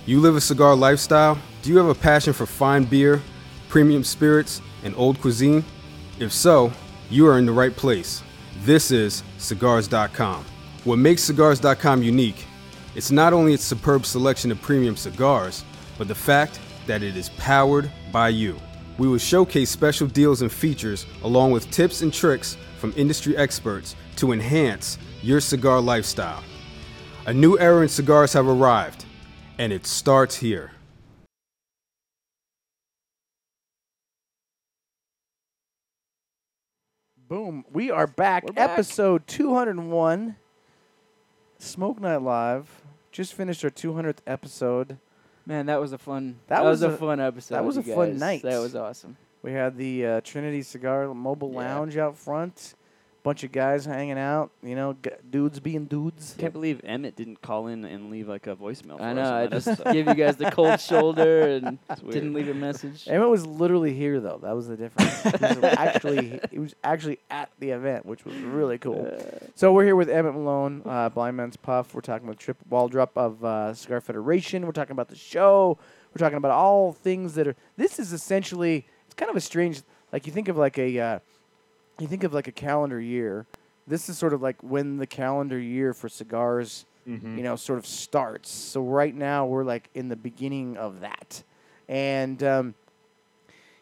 You live a cigar lifestyle? Do you have a passion for fine beer, premium spirits, and old cuisine? If so, you are in the right place. This is Cigars.com. What makes Cigars.com unique? It's not only its superb selection of premium cigars, but the fact that it is powered by you. We will showcase special deals and features along with tips and tricks from industry experts to enhance your cigar lifestyle. A new era in cigars have arrived, and it starts here. Boom. We are back. Back. Episode 201. Smoke Night Live. Just finished our 200th episode. Man, that was a fun. That That, was was, a- fun episode. that was a fun night. That was awesome. We had the uh, Trinity Cigar Mobile Yeah. Lounge out front. Bunch of guys hanging out. You know, g- dudes being dudes. Can't believe Emmett didn't call in and leave like a voicemail. For I know. on I just episode. gave you guys the cold shoulder and didn't leave a message. Emmett was literally here though. That was the difference. he was actually he was actually at the event, which was really cool. So we're here with Emmett Malone, uh, Blind Man's Puff. We're talking with Trip Waldrop of uh, Cigar Federation. We're talking about the show. We're talking about all things that are. This is essentially. It's kind of a strange. Like you think of like a. Uh, you think of like a calendar year. This is sort of like when the calendar year for cigars, Mm-hmm. you know, sort of starts. So right now we're like in the beginning of that, and um,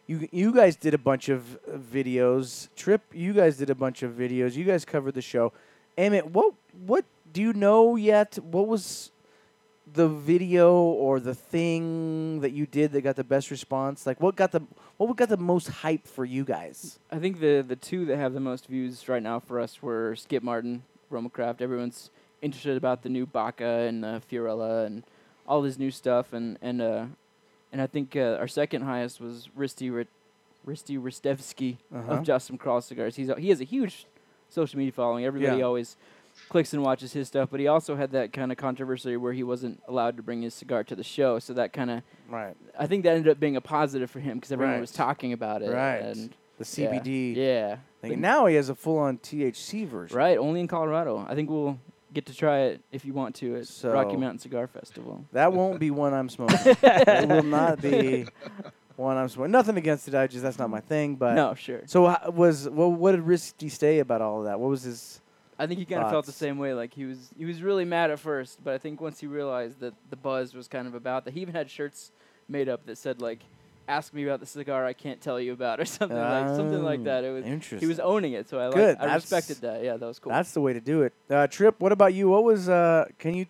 you you guys did a bunch of uh, videos. Trip, you guys did a bunch of videos. You guys covered the show. Emmett, what what do you know yet? What was the video or the thing that you did that got the best response? Like what got the what got the most hype for you guys? I think the the two that have the most views right now for us were Skip Martin, Romacraft. Everyone's interested about the new Baca and uh, Fiorella and all this new stuff, and and uh, and I think uh, our second highest was Risty Rit- Risty Ristevsky Uh-huh. of Justin Crawl Cigars. He's a, he has a huge social media following. Everybody Yeah. always clicks and watches his stuff, but he also had that kind of controversy where he wasn't allowed to bring his cigar to the show. So that kind of Right. I think that ended up being a positive for him because everyone Right. was talking about it. Right. And The. CBD. Yeah. thing. But- now he has a full on THC version. Right, only in Colorado. I think we'll get to try it if you want to at So- Rocky Mountain Cigar Festival. That won't be one I'm smoking. it will not be one I'm smoking. Nothing against it. I just that's not my thing. But no, sure. So was well, what did Risky say about all of that? What was his? I think he kind of felt the same way. Like he was, he was really mad at first, but I think once he realized that the buzz was kind of about that, he even had shirts made up that said like, "Ask me about the cigar I can't tell you about" or something like something like that. It was interesting. he was owning it, so I Good, like, I respected that. Yeah, that was cool. That's the way to do it. Uh, Trip, what about you? What was? Uh, can you?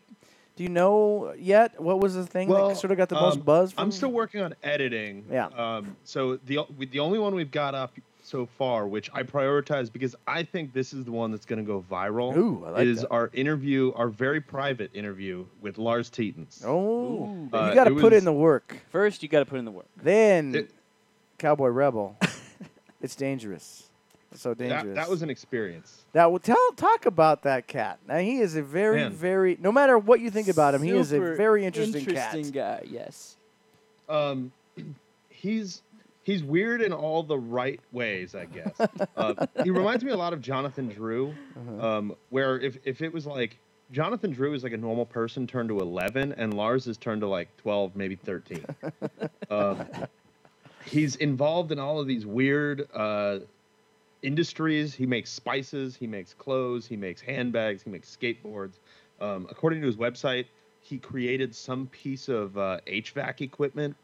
Do you know yet? What was the thing Well, that sort of got the most um, buzz? From I'm still working on editing. Yeah. Um, so the the only one we've got up so far, which I prioritize because I think this is the one that's going to go viral, Ooh, I like is that. our interview, our very private interview with Lars Tetens. Oh, Uh, you got to put was- in the work. First, you got to put in the work. Then, It- Cowboy Rebel. it's dangerous. It's so dangerous. that was an experience. That will tell talk about that cat. Now he is a very Man. very no matter what you think about him, he is a very interesting, interesting cat. guy. Yes. Um, he's he's weird in all the right ways, I guess. uh, he reminds me a lot of Jonathan Drew, Uh-huh. um, where if if it was like Jonathan Drew is like a normal person turned to 11, and Lars is turned to like 12, maybe 13. um, he's involved in all of these weird uh, industries. He makes spices, he makes clothes, he makes handbags, he makes skateboards. Um, according to his website, he created some piece of uh, HVAC equipment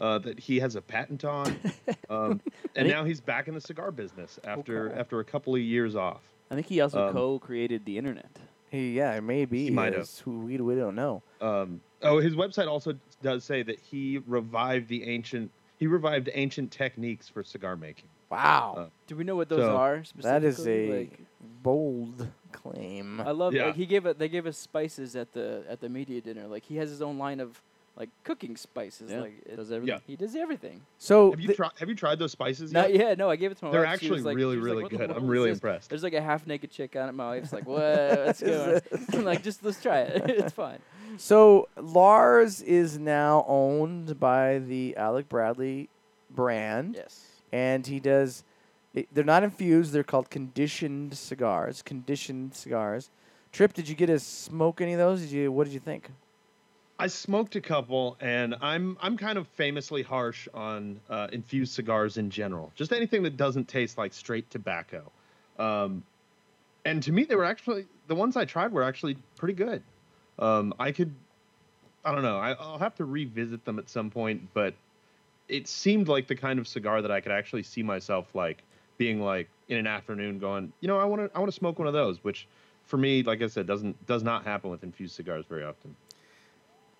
uh, that he has a patent on, um, and now he's back in the cigar business after Okay. after a couple of years off. I think he also Um, co-created the internet. He yeah, maybe He he might is. Who we, we don't know. Um, oh, his website also does say that he revived the ancient he revived ancient techniques for cigar making. Wow, Uh, Do we know what those So- are? that is a Like, bold claim. I love Yeah. like he gave it. They gave us spices at the at the media dinner. Like he has his own line of like cooking spices. Yeah, like it, does everything. Yeah. He does everything. so Have you th- tried Have you tried those spices Not yet? yet. No, I gave it to my wife. They're wife. She was actually like- really she was like, really good. I'm really this?" impressed. There's like a half naked chick on it. My wife's like, "What? Let's go." I'm like, "Just let's try it. it's fine." so Lars is now owned by the Alec Bradley brand. Yes. and he does. It, they're not infused. They're called conditioned cigars. Conditioned cigars. Trip, did you get to smoke any of those? Did you? What did you think? I smoked a couple, and I'm I'm kind of famously harsh on uh, infused cigars in general. Just anything that doesn't taste like straight tobacco. Um, and to me, they were actually the ones I tried were actually pretty good. Um, I could, I don't know, I, I'll have to revisit them at some point, but it seemed like the kind of cigar that I could actually see myself like being like in an afternoon going, you know, I want to I want to smoke one of those, which for me, like I said, doesn't does not happen with infused cigars very often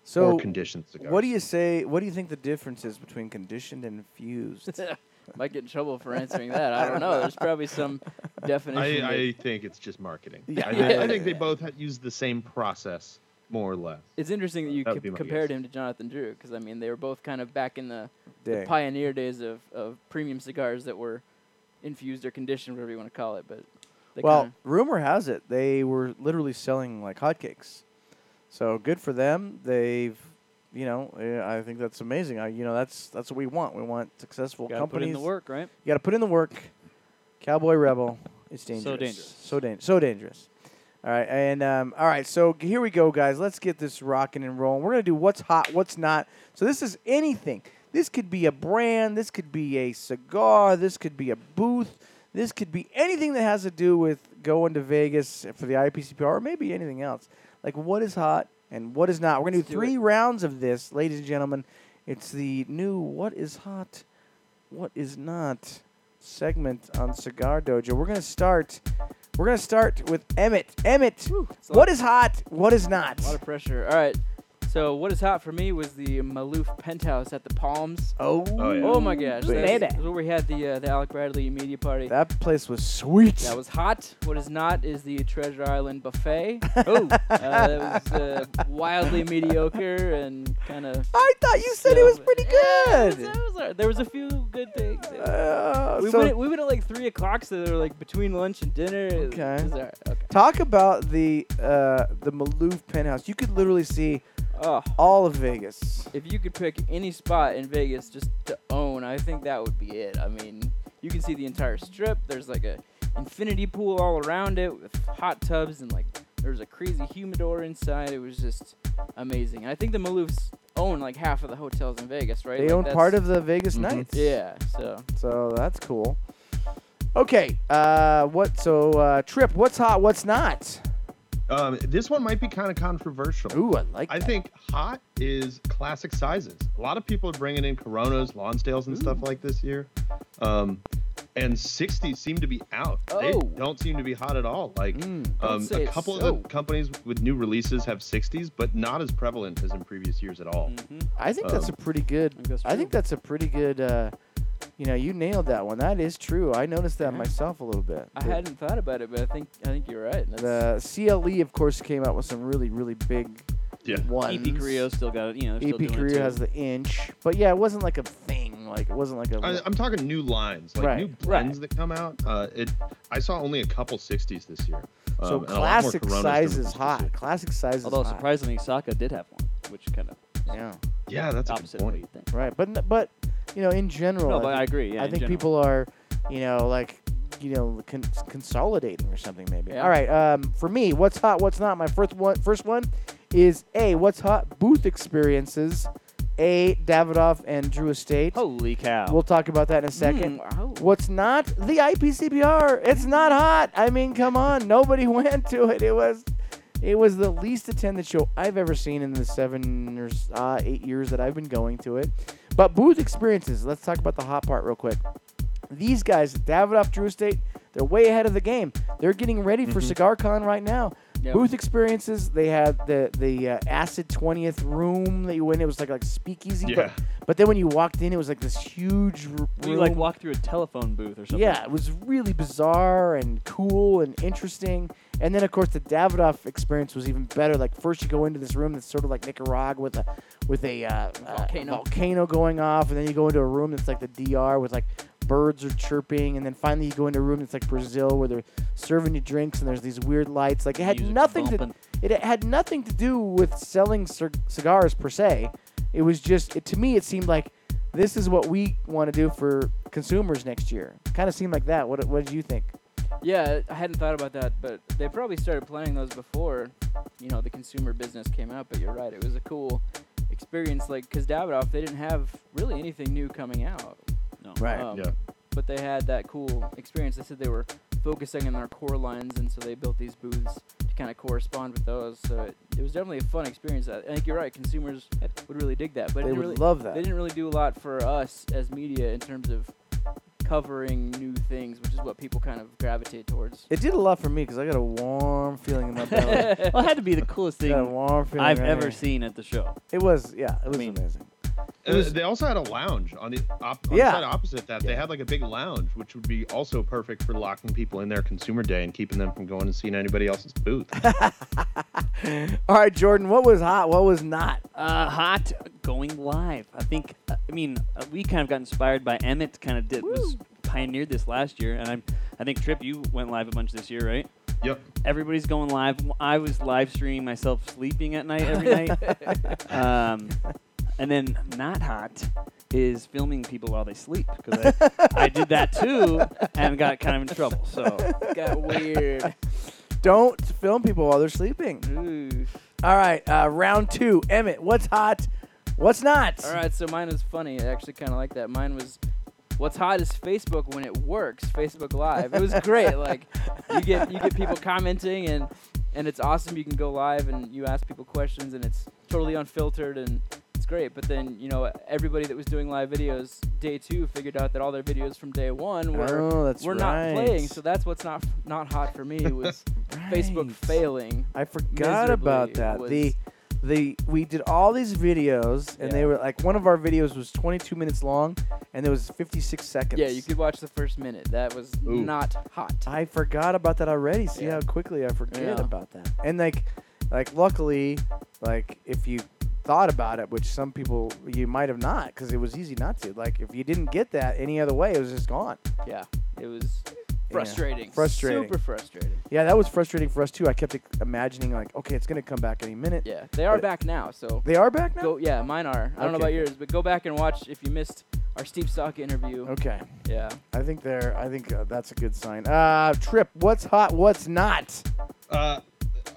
So, or conditioned cigars. what do you say? What do you think the difference is between conditioned and infused? Might get in trouble for answering that. I don't know. There's probably some definition. I, I think it's just marketing. Yeah. I, think, I think they both use the same process, more or less. it's interesting that you That would co- be my compared guess. him to Jonathan Drew because I mean they were both kind of back in the, the pioneer days of, of premium cigars that were infused or conditioned, whatever you want to call it. But Well, kinda- rumor has it they were literally selling like hotcakes. So good for them. They've, you know, eh, I think that's amazing. I, you know, that's that's what we want. We want successful companies. Got to put in the work, right? You got to put in the work. Cowboy Rebel. It's dangerous. dangerous. So dangerous. So dangerous. All right, and um, all right. So here we go, guys. Let's get this rocking and rolling. We're gonna do what's hot, what's not. So this is anything. This could be a brand. This could be a cigar. This could be a booth. This could be anything that has to do with going to Vegas for the IPCPR, or maybe anything else. Like what is hot and what is not. We're gonna do do three it. rounds of this, ladies and gentlemen. It's the new what is hot, what is not segment on Cigar Dojo. We're gonna start. We're gonna start with Emmett. Emmett, a what is hot? What is not? A lot of pressure. All right. So what is hot for me was the Maloof Penthouse at the Palms. Oh, Oh, yeah. Oh my gosh, Baby. that's, that's where we had the uh, the Alec Bradley media party. that place was sweet. That was hot. What is not is the Treasure Island buffet. oh, uh, that was uh, wildly mediocre and kind of. I thought you said it was pretty good. there was a few good things. Uh, we so went. We went at like three o'clock, so they were like between lunch and dinner. It was- Okay. it was all right. Okay. talk about the uh, the Maloof penthouse. You could literally see Oh, all of Vegas. if you could pick any spot in Vegas just to own, I think that would be it. I mean, you can see the entire strip. There's like a infinity pool all around it with hot tubs and like there's a crazy humidor inside. It was just amazing. And I think the Maloofs own like half of the hotels in Vegas, right? They Like, own part of the Vegas Mhm. Knights. Yeah. So So that's cool. Okay. Uh, what? So uh, Trip. What's hot? What's not? Um, this one might be kind of controversial. Ooh, I like. I that. think hot is classic sizes. A lot of people are bringing in Coronas, Lonsdales, and stuff like this year. Um, and 60s seem to be out. They Oh. don't seem to be hot at all. Like Mm. Um, a couple so. of the companies with new releases have 60s, but not as prevalent as in previous years at all. Mm-hmm. I think that's a Um, pretty good. think that's I think that's a pretty good uh, You know, you nailed that one. That is true. I noticed that Yeah. myself a little bit. I The- hadn't thought about it, but I think I think you're right. That's, The CLE, of course, came out with some really, really big Yeah. ones. EP Carrillo still got it. You know, they're still EP doing it Carrillo too. has the inch, but yeah, it wasn't like a thing. Like it wasn't like a. I, I'm talking new lines, like Right, new blends that come out. Uh, it. I saw only a couple 60s this year. so um, and a lot more classic Coronas size is hot. Classic size is Although hot. surprisingly, Saka did have one, which kind of Yeah. Yeah, that's a good opposite of what point. you think. Right, but but you know, in general, No, I but I think, agree. Yeah, I think general. people are, you know, like you know, con- consolidating or something maybe. Yeah. All right, um, for me, what's hot, what's not? My first one, first one is a what's hot booth experiences. A Davidoff and Drew Estate. Holy cow! We'll talk about that in a second. Mm, wow. What's not the IPCPR? It's not hot. I mean, come on, nobody went to it. It was, it was the least attended show I've ever seen in the seven or uh, eight years that I've been going to it. But booth experiences. Let's talk about the hot part real quick. These guys, Davidoff, Drew Estate, they're way ahead of the game. They're getting ready for CigarCon right now. Yep. Booth experiences. They had the the uh, Acid 20th room that you went. It was like like speakeasy. Yeah. But, but then when you walked in, it was like this huge room. you like walk through a telephone booth or something. Yeah, it was really bizarre and cool and interesting. And then of course the Davidoff experience was even better. Like first you go into this room that's sort of like Nicaragua with a with a uh, uh, Volcano. volcano going off, and then you go into a room that's like the DR with like birds are chirping, and then finally you go into a room that's like Brazil where they're serving you drinks and there's these weird lights. Like it had Music nothing bumping. to it had nothing to do with selling cig- cigars per se. It was just it, to me it seemed like this is what we want to do for consumers next year. Kind of seemed like that. What what did you think? Yeah, I hadn't thought about that, but they probably started planning those before, you know, the consumer business came out. But you're right, it was a cool experience. Like, cause Davidoff, they didn't have really anything new coming out. No. Right. Um, Yeah. But they had that cool experience. They said they were focusing on their core lines, and so they built these booths to kind of correspond with those. So it, it was definitely a fun experience. I think you're right. Consumers would really dig that, but They it would really, love that. they didn't really do a lot for us as media in terms of covering new things, which is what people kind of gravitate towards. It did a lot for me because I got a warm feeling in my belly. well, it had to be the coolest thing warm. I've right ever here. seen at the show. It was yeah, it was mean, amazing. Uh, they also had a lounge on the, op- on Yeah. the side opposite that. They had like a big lounge, which would be also perfect for locking people in their consumer day and keeping them from going and seeing anybody else's booth. All right, Jordan, what was hot? What was not? Uh, hot going live. I think. Uh, I mean, uh, we kind of got inspired by Emmett. Kind of did was pioneered this last year, and I'm. I think Trip, you went live a bunch this year, right? yep. Everybody's going live. I was live streaming myself sleeping at night every night. um, and then not hot is filming people while they sleep because I, I did that too and got kind of in trouble. So Got weird. Don't film people while they're sleeping. Ooh. All right, uh, round two. Emmett, what's hot? What's not? All right, so mine was funny. I actually kind of like that. Mine was, what's hot is Facebook when it works. Facebook Live. It was great. like, you get you get people commenting and and it's awesome. You can go live and you ask people questions and it's totally unfiltered and it's great. But then you know everybody that was doing live videos day two figured out that all their videos from day one were Oh, that's were right. not playing. So that's what's not not hot for me was Facebook failing. I forgot about that. The the we did all these videos and they were like one of our videos was 22 minutes long and it was 56 seconds. Yeah, you could watch the first minute. That was Ooh. not hot. I forgot about that already. See Yeah. how quickly I forget Yeah. about that. And like like luckily like if you thought about it, which some people you might have not cuz it was easy not to. Like if you didn't get that any other way, it was just gone. Yeah, it was frustrating. Frustrating. Super frustrating. Yeah, that was frustrating for us too. I kept imagining like, okay, it's going to come back any minute. Yeah, they are But- back now. So They are back now? go. Yeah, mine are. I don't know about yours, but go back and watch if you missed our Steve Saka interview. Okay. Yeah. I think they're. I think uh, that's a good sign. Uh, Trip, what's hot? What's not? Uh,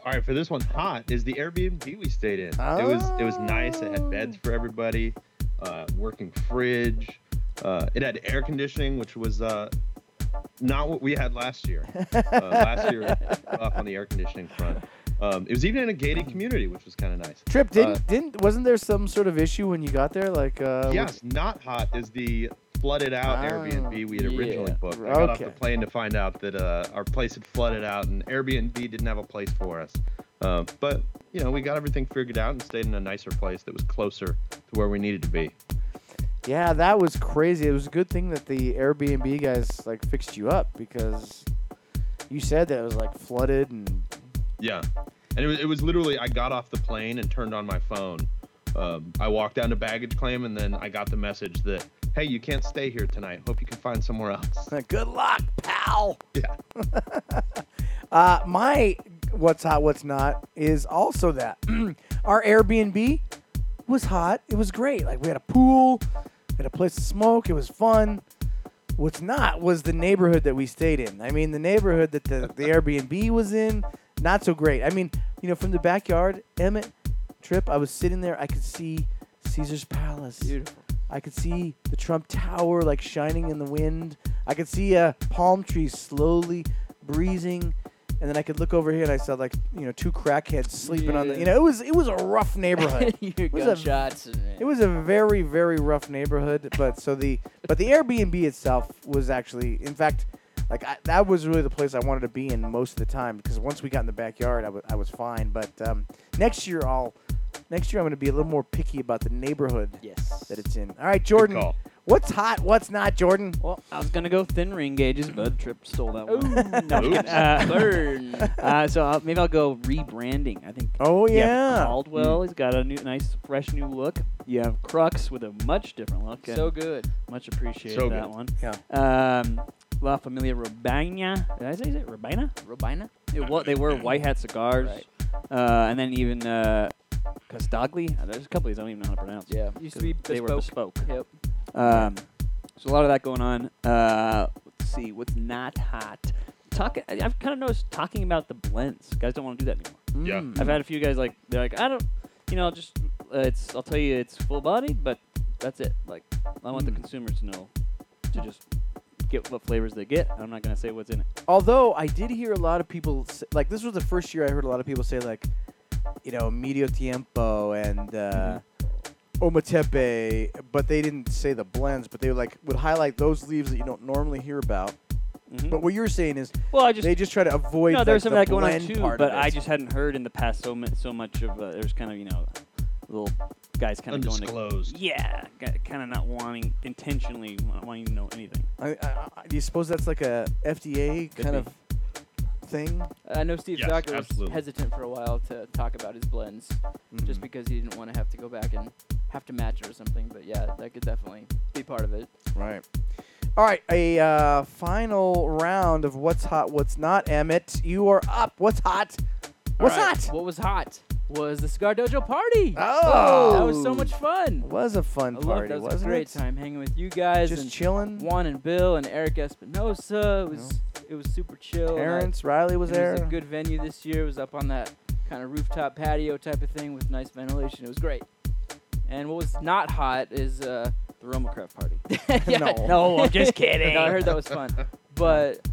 all right, for this one, hot is the Airbnb we stayed in. It was it was nice. It had beds for everybody, uh, working fridge. Uh, it had air conditioning, which was uh, not what we had last year. Uh, last year, off on the air conditioning front. Um, it was even in a gated community, which was kind of nice. Trip didn't Uh, didn't wasn't there some sort of issue when you got there? Like uh, yes, not hot is the flooded out Ah, Airbnb we had originally yeah. booked. I got off the plane to find out that uh, our place had flooded out and Airbnb didn't have a place for us. Um, but you know, we got everything figured out and stayed in a nicer place that was closer to where we needed to be. Yeah, that was crazy. It was a good thing that the Airbnb guys like fixed you up because you said that it was like flooded and Yeah, and it was, it was literally I got off the plane and turned on my phone. Um, I walked down to baggage claim and then I got the message that hey, you can't stay here tonight. Hope you can find somewhere else. good luck, pal. Yeah. Uh, my what's hot, what's not is also that our Airbnb was hot. It was great. Like we had a pool, we had a place to smoke. It was fun. What's not was the neighborhood that we stayed in. I mean, the neighborhood that the, the Airbnb was in, not so great. I mean, you know, from the backyard, Emmett trip, I was sitting there. I could see Caesar's Palace. Beautiful. I could see the Trump Tower like shining in the wind. I could see a palm tree slowly breezing, and then I could look over here and I saw like you know two crackheads sleeping on the. You know, it was it was a rough neighborhood. Your was a- gunshots. and it was a very very rough neighborhood, but so the but the Airbnb itself was actually, in fact, like I, that was really the place I wanted to be in most of the time because once we got in the backyard, I wa- I was fine. But um, next year I'll next year I'm going to be a little more picky about the neighborhood yes. that it's in. All right, Jordan. Call. What's hot? What's not, Jordan? Well, I was gonna go thin ring gauges, but Trip stole that one. Ooh, No, I'm kidding. Oops. Uh, burn. uh, so I'll, maybe I'll go rebranding. I think. Oh you have yeah. Caldwell. He's got a new, nice, fresh new look. You have Crux with a much different look. and so good. Much appreciated So that good. one. Yeah. Um, La Familia Robina. Did I say it? Robina? Robina? It, wa- they were white hat cigars. Right. Uh, and then even uh, Casdagli. Uh, There's a couple of these I don't even know how to pronounce. Yeah. Used to be They were bespoke. bespoke. Yep. Um, so a lot of that going on. Uh, let's see what's not hot. Talk. I- I've kind of noticed talking about the blends. Guys don't want to do that anymore. Yeah. Mm. I've had a few guys like they're like I don't, you know, just uh, it's. I'll tell you, it's full bodied, but that's it. Like I want the Mm. consumers to know to just get what flavors they get. I'm not gonna say what's in it. Although I did hear a lot of people say, like this was the first year I heard a lot of people say like, you know, medio tiempo and uh, Ometepe, but they didn't say the blends, but they like would highlight those leaves that you don't normally hear about. Mhm. But what you're saying is well, I just they just try to avoid. no, like, there's some the of that going on too, but I just hadn't heard in the past so mu- so much of uh, there's kind of you know little guys kind of going to Undisclosed. yeah, kind of not wanting intentionally wa- wanting to know anything. I, I, I, do you suppose that's like a FDA Could kind be. of thing? I know Steve Yes, Saka was absolutely. hesitant for a while to talk about his blends, just Mhm. because he didn't want to have to go back and have to match it or something. But yeah, that could definitely be part of it. Right. All right, a uh, final round of what's hot, what's not. Emmett, you are up. What's hot? What's All right, hot? What was hot was the Cigar Dojo party. Oh, that was so much fun. It Was a fun I party, loved it. That was wasn't a great it? time hanging with you guys Just and chilling. Juan and Bill and Erik Espinosa. It was it was super chill. and I- Terrence Riley was it there. was a good venue this year. It was up on that kind of rooftop patio type of thing with nice ventilation. It was great. And what was not hot is uh, The Roma Craft Party. yeah, No. no, I'm just kidding. no, I heard that was fun. But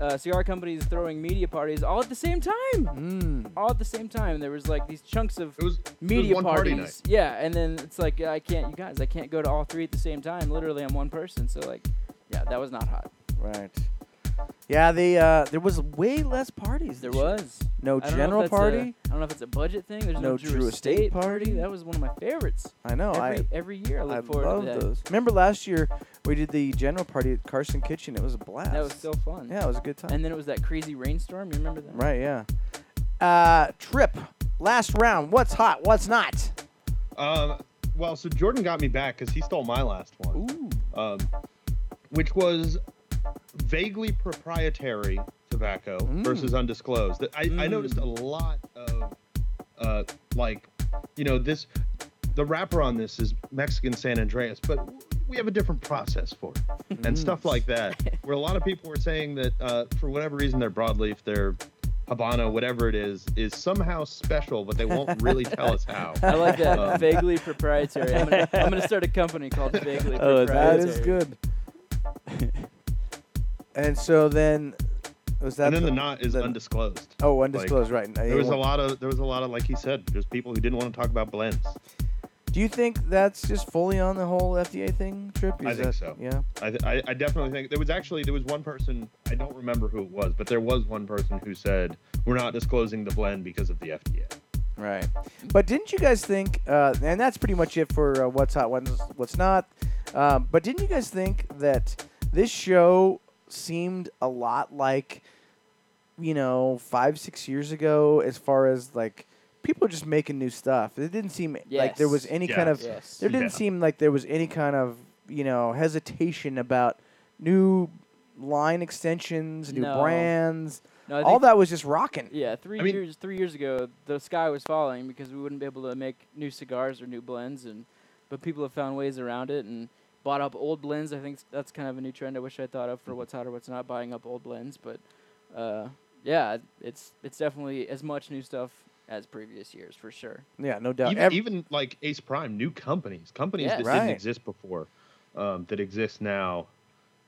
uh, cigar companies throwing media parties all at the same time. Mm. All at the same time. There was like these chunks of It was media one party parties. Yeah, and then it's like I can't, you guys, I can't go to all three at the same time. Literally, I'm one person. So like, yeah, that was not hot. Right. Yeah, they uh, there was way less parties. There was no I don't know if general that's party. I don't know if it's a budget thing. There's no, No Drew, Drew Estate, Estate party. party. That was one of my favorites. I know. every, every year I I look I forward love to that. those. Remember last year we did the general party at Carson Kitchen. It was a blast. That was so fun. Yeah, it was a good time. And then it was that crazy rainstorm. You remember that? right. Yeah. Uh, trip. Last round. What's hot? What's not? Um, well, so Jordan got me back because he stole my last one, Ooh. um, which was vaguely proprietary tobacco Mm. versus undisclosed. That I, I noticed a lot of, uh, like, you know, this. The wrapper on this is Mexican San Andreas, but we have a different process for it and stuff like that. Where a lot of people were saying that uh, for whatever reason their broadleaf, their Habano, whatever it is, is somehow special, but they won't really tell us how. I like that. Um, vaguely proprietary. I'm gonna, I'm gonna start a company called Vaguely Oh, Proprietary. That is good. And so then was that and then the knot is the- undisclosed. Oh, undisclosed, right. Uh, There was a lot of there was a lot of like he said, there's people who didn't want to talk about blends. Do you think that's just fully on the whole FDA thing, Trip? I think that- so. Yeah. I, th- I I definitely think there was actually there was one person I don't remember who it was, but there was one person who said we're not disclosing the blend because of the FDA. Right. But didn't you guys think? Uh, and that's pretty much it for uh, what's hot, what's, what's not. Um, but didn't you guys think that this show seemed a lot like, you know, five six years ago, as far as like people just making new stuff? It didn't seem like there was Yes. any kind of Yes. there didn't Yeah. seem like there was any kind of you know hesitation about new line extensions, new No. brands. No, All that was just rocking. Yeah, three I mean- years three years ago, the sky was falling because we wouldn't be able to make new cigars or new blends, and but people have found ways around it and bought up old blends. I think that's kind of a new trend. I wish I thought of for what's hot or what's not, buying up old blends. But uh, yeah, it's it's definitely as much new stuff as previous years for sure. Yeah, no doubt. even, Ev- even like Ace Prime, new companies, companies Yes. that Right. didn't exist before, um, that exist now.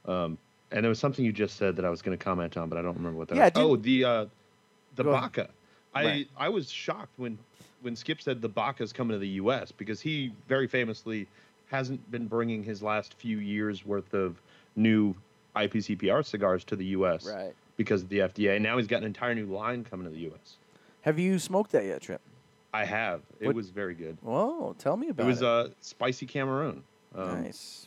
Um, and there was something you just said that I was going to comment on, but I don't remember what that Yeah, was. didn't- Oh, the uh, the Go ahead. Baca. I Right. I was shocked when when Skip said the Baca's coming to the U.S. because he very famously hasn't been bringing his last few years worth of new IPCPR cigars to the U.S. Right. because of the FDA. Now he's got an entire new line coming to the U.S. have you smoked that yet, Trip? I have. It What- was very good. Whoa, tell me about It was it. uh, spicy Cameroon. Um, nice.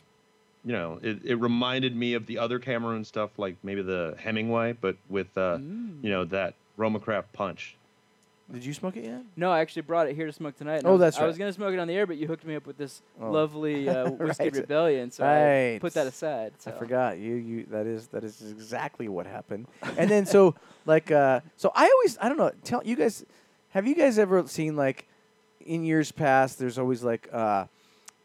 you know, it, it reminded me of the other Cameroon stuff, like maybe the Hemingway, but with uh, Mm. you know that Roma Craft punch. Did you smoke it yet? No, I actually brought it here to smoke tonight. Oh, I was, that's I was gonna smoke it on the air, but you hooked me up with this Oh. lovely uh, whiskey Right. rebellion, so Right. I put that aside. I forgot you. You that is that is exactly what happened. And then so like uh so I always I don't know. Tell you guys, have you guys ever seen like in years past? There's always like uh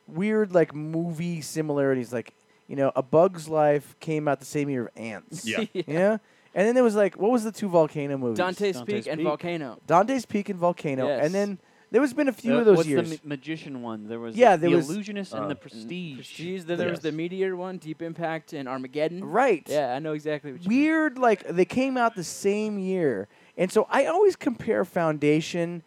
weird like movie similarities. Like you know, A Bug's Life came out the same year of Ants. Yeah. yeah. And then there was like what was the two volcano movies? Dante's, Dante's Peak and Peak. Volcano. Dante's Peak and Volcano. Yes. And then there was been a few Uh, of those what's years. the ma- magician one? There was Yeah, the there was- illusionist Uh, and the mm, prestige. Prestige. Then there was the Yes. Meteor one, Deep Impact, and Armageddon. right. Yeah, I know exactly what you mean. weird like they came out the same year and so i always compare foundation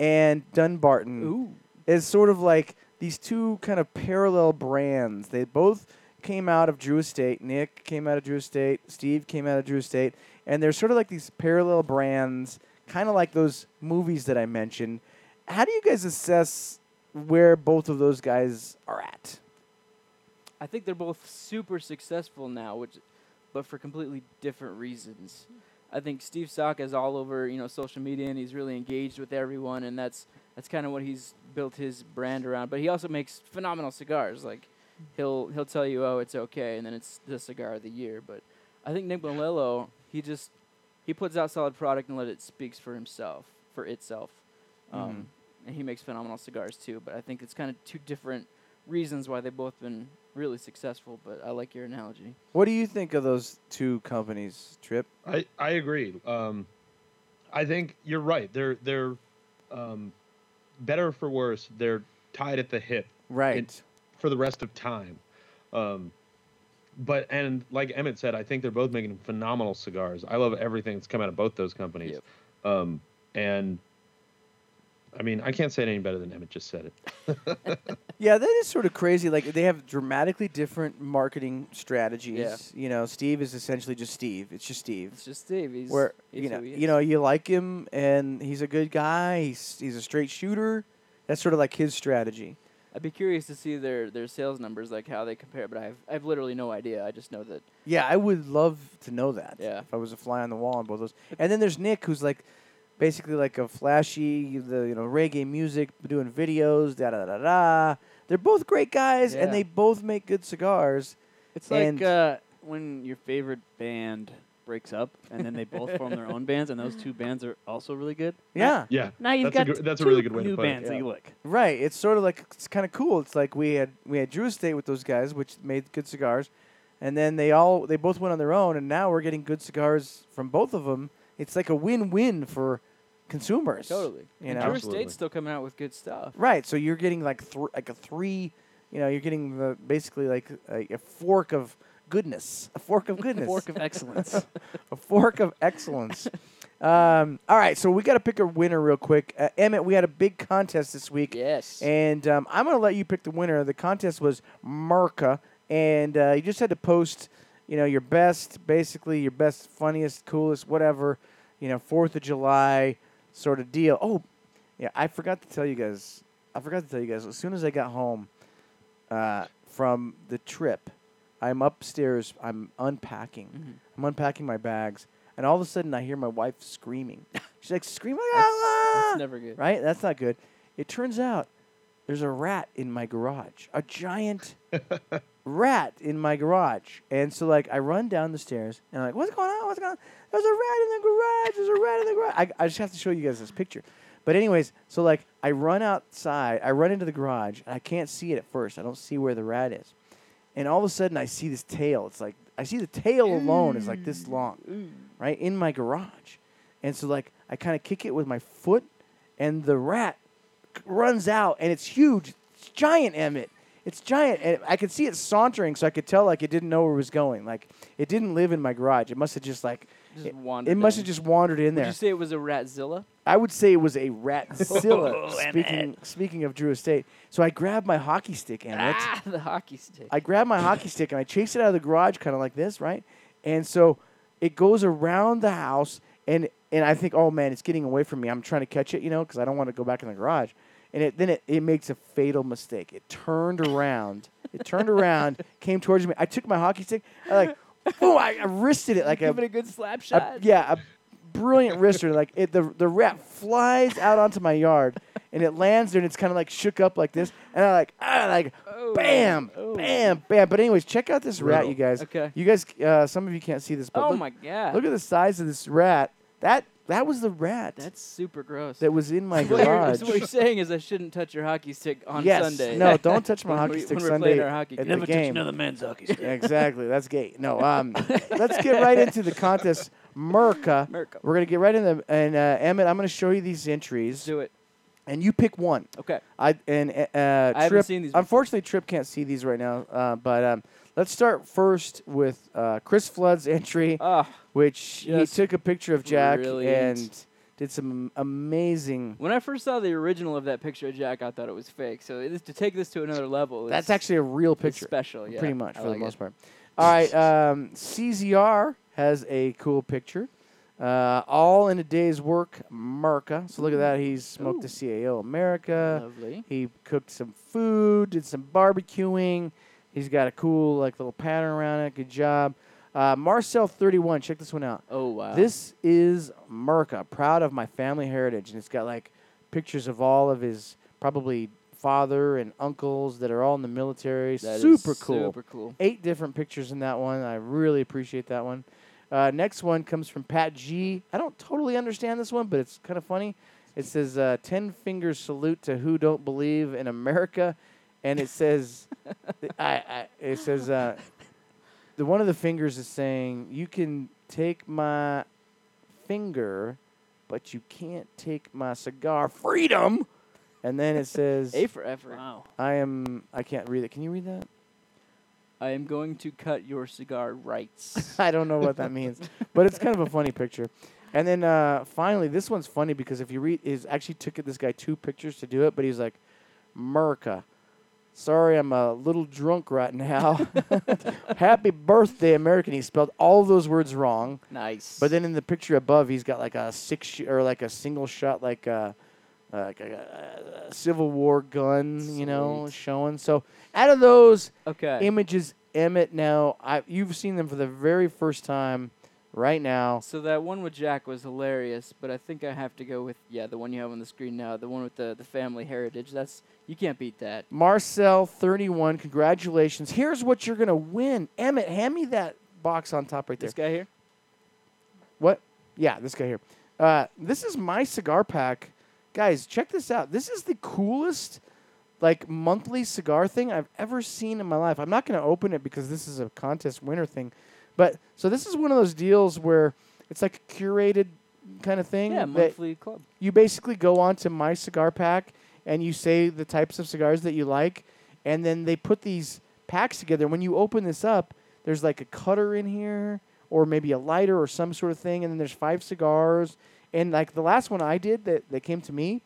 and dunbarton Ooh. as sort of like these two kind of parallel brands they both came out of drew estate nick came out of drew estate steve came out of drew estate and they're sort of like these parallel brands kind of like those movies that i mentioned how do you guys assess where both of those guys are at I think they're both super successful now, which, but for completely different reasons. I think Steve Saka is all over, you know, social media, and he's really engaged with everyone, and that's that's kind of what he's built his brand around. But he also makes phenomenal cigars. Like he'll he'll tell you, oh, it's okay, and then it's the cigar of the year. But I think Nick Melillo, he just he puts out solid product and let it speaks for himself, for itself. Um, And he makes phenomenal cigars too. But I think it's kind of two different reasons why they've both been really successful. But I like your analogy. what do you think of those two companies trip I, I agree. Um, I think you're right. They're they're um, better for worse. They're tied at the hip right for the rest of time. Um, but and like Emmett said, I think they're both making phenomenal cigars. I love everything that's come out of both those companies. Um, and I mean, I can't say it any better than Emmett just said it. Yeah, that is sort of crazy. Like they have dramatically different marketing strategies. Yeah. You know, Steve is essentially just Steve. It's just Steve. It's just Steve. He's Where he's you know, who he you know, you like him and he's a good guy. He's he's a straight shooter. That's sort of like his strategy. I'd be curious to see their, their sales numbers, like how they compare. But I've I've literally no idea. I just know that Yeah, I would love to know that. Yeah. If I was a fly on the wall on both those. And then there's Nick, who's like basically like a flashy, the you know reggae music, doing videos, da da da da. They're both great guys, Yeah. and they both make good cigars. It's like uh, when your favorite band breaks up and then they both form their own bands, and those two bands are also really good. Yeah. Yeah, Now you've that's got a, good- that's a really good way new to put bands it. that you like. Right. It's sort of like it's kind of cool. It's like we had we had Drew Estate with those guys, which made good cigars, and then they all they both went on their own, and now we're getting good cigars from both of them. It's like a win-win for consumers. totally. You And know. Drew Absolutely. Estate's still coming out with good stuff. Right. So you're getting like thr like a three, you know, you're getting the basically like a, a fork of goodness, a fork of goodness, A Fork of excellence. a fork of excellence. Um, all right, so we got to pick a winner real quick. Uh, Emmett, we had a big contest this week. Yes. And um, I'm going to let you pick the winner. The contest was Merca, and uh, you just had to post, you know, your best, basically your best, funniest, coolest, whatever, you know, Fourth of July sort of deal. Oh, yeah, I forgot to tell you guys. I forgot to tell you guys. As soon as I got home, uh, from the trip. I'm upstairs. I'm unpacking. Mhm. I'm unpacking my bags, and all of a sudden I hear my wife screaming. She's like screaming, That's, "Ah!" that's never good. right? That's not good. It turns out there's a rat in my garage, a giant rat in my garage. And so, like, I run down the stairs and I'm like, what's going on? What's going on? There's a rat in the garage. There's a rat in the garage. I, I just have to show you guys this picture. But, anyways, so, like, I run outside, I run into the garage, and I can't see it at first. I don't see where the rat is. And all of a sudden, I see this tail. It's like, I see the tail alone is like this mm. long, mm. right, in my garage. And so, like, I kind of kick it with my foot, and the rat runs out, and it's huge. It's giant, Emmett. It's giant, and I could see it sauntering, so I could tell like it didn't know where it was going. Like it didn't live in my garage. It must have just like Just it, wandered it must in. have just wandered in Would there. Did you say it was a ratzilla? I would say it was a ratzilla. Oh, speaking speaking of Drew Estate, so I grabbed my hockey stick, Emmett. Ah, the hockey stick. I grab my hockey stick and I chase it out of the garage, kind of like this, right? And so it goes around the house, and and I think, oh man, it's getting away from me. I'm trying to catch it, you know, because I don't want to go back in the garage. And it, then it, it makes a fatal mistake. It turned around. It turned around, came towards me. I took my hockey stick. I like, boom! I, I wristed it like a, Give it a good slap a- yeah, a brilliant wrister. Like it, the the rat flies out onto my yard, and it lands there, and it's kind of like shook up like this, and I like ah like Oh. bam, Oh. bam, bam. But anyways, check out this rat, you guys. Okay. You guys, uh, some of you can't see this, but Oh look, my god. look at the size of this rat. That that was the rat That's super gross. that was in my So what, you're, garage. so what you're saying is I shouldn't touch your hockey stick on yes, Sunday. no, don't touch my hockey we- stick when we're Sunday playing our hockey at game. the game. man's hockey stick. exactly, that's gay. No, um, let's get right into the contest. Merca. Merca. We're gonna get right in the and uh, Emmett. I'm gonna show you these entries. Do it. and you pick one. Okay. I and uh, I haven't seen these before. Unfortunately, Trip can't see these right now. Uh, but um, let's start first with uh, Chris Flood's entry, Ah, which he took a picture of Jack brilliant. and did some amazing. when I first saw the original of that picture of Jack, I thought it was fake. So it is, to take this to another level, That's actually a real picture, special. Yeah, pretty much I for like the most it. part. All right, um, CZR has a cool picture. Uh, all in a day's work, Merca. So look at that. He's smoked Ooh. a CAO America. Lovely. He cooked some food, did some barbecuing. He's got a cool like little pattern around it. Good job. Uh, Marcel thirty one. Check this one out. Oh wow. This is Merca. Proud of my family heritage, and it's got like pictures of all of his probably father and uncles that are all in the military. That is super cool. Super cool. Eight different pictures in that one. I really appreciate that one. Uh, next one comes from Pat G. I don't totally understand this one, but it's kind of funny. It says uh, 10 fingers salute to who don't believe in America. And it says, I, I, it says, uh, the one of the fingers is saying, you can take my finger, but you can't take my cigar. Freedom! And then it says, A for effort. Wow. I am, I can't read it. Can you read that? I am going to cut your cigar rights. I don't know what that means, but it's kind of a funny picture. And then uh, finally, this one's funny because if you read, is actually took this guy two pictures to do it, but he's like, Merca. Sorry, I'm a little drunk right now. Happy birthday, American. He spelled all of those words wrong. nice. But then in the picture above, he's got like a six sh- or like a single shot, like a, like a, Civil War gun, you know, showing. So out of those, okay. images Emmett now I you've seen them for the very first time right now. So that one with Jack was hilarious, but I think I have to go with yeah the one you have on the screen now, the one with the the family heritage. That's you can't beat that. Marcel 31, congratulations. Here's what you're going to win. Emmett, hand me that box on top right there. This guy here. What? Yeah, this guy here. Uh, this is my cigar pack. Guys, check this out. This is the coolest like monthly cigar thing I've ever seen in my life. I'm not going to open it because this is a contest winner thing. But so this is one of those deals where it's like a curated kind of thing. Yeah, monthly club. you basically go on to my cigar pack and you say the types of cigars that you like and then they put these packs together when you open this up there's like a cutter in here or maybe a lighter or some sort of thing and then there's five cigars and like the last one i did that, that came to me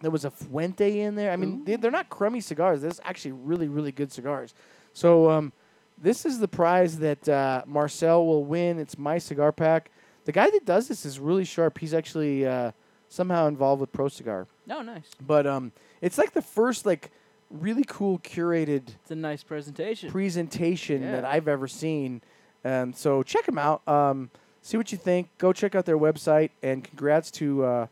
there was a fuente in there. I mean they, they're not crummy cigars. There's actually really really good cigars. So um, this is the prize that uh, marcel will win. It's my cigar pack. The guy that does this is really sharp. He's actually uh, somehow involved with pro cigar. No, nice. but um, it's like the first like really cool curated It's a nice presentation. presentation that I've ever seen. Um, so check him out. Um, see what you think. Go check out their website. And congrats to uh,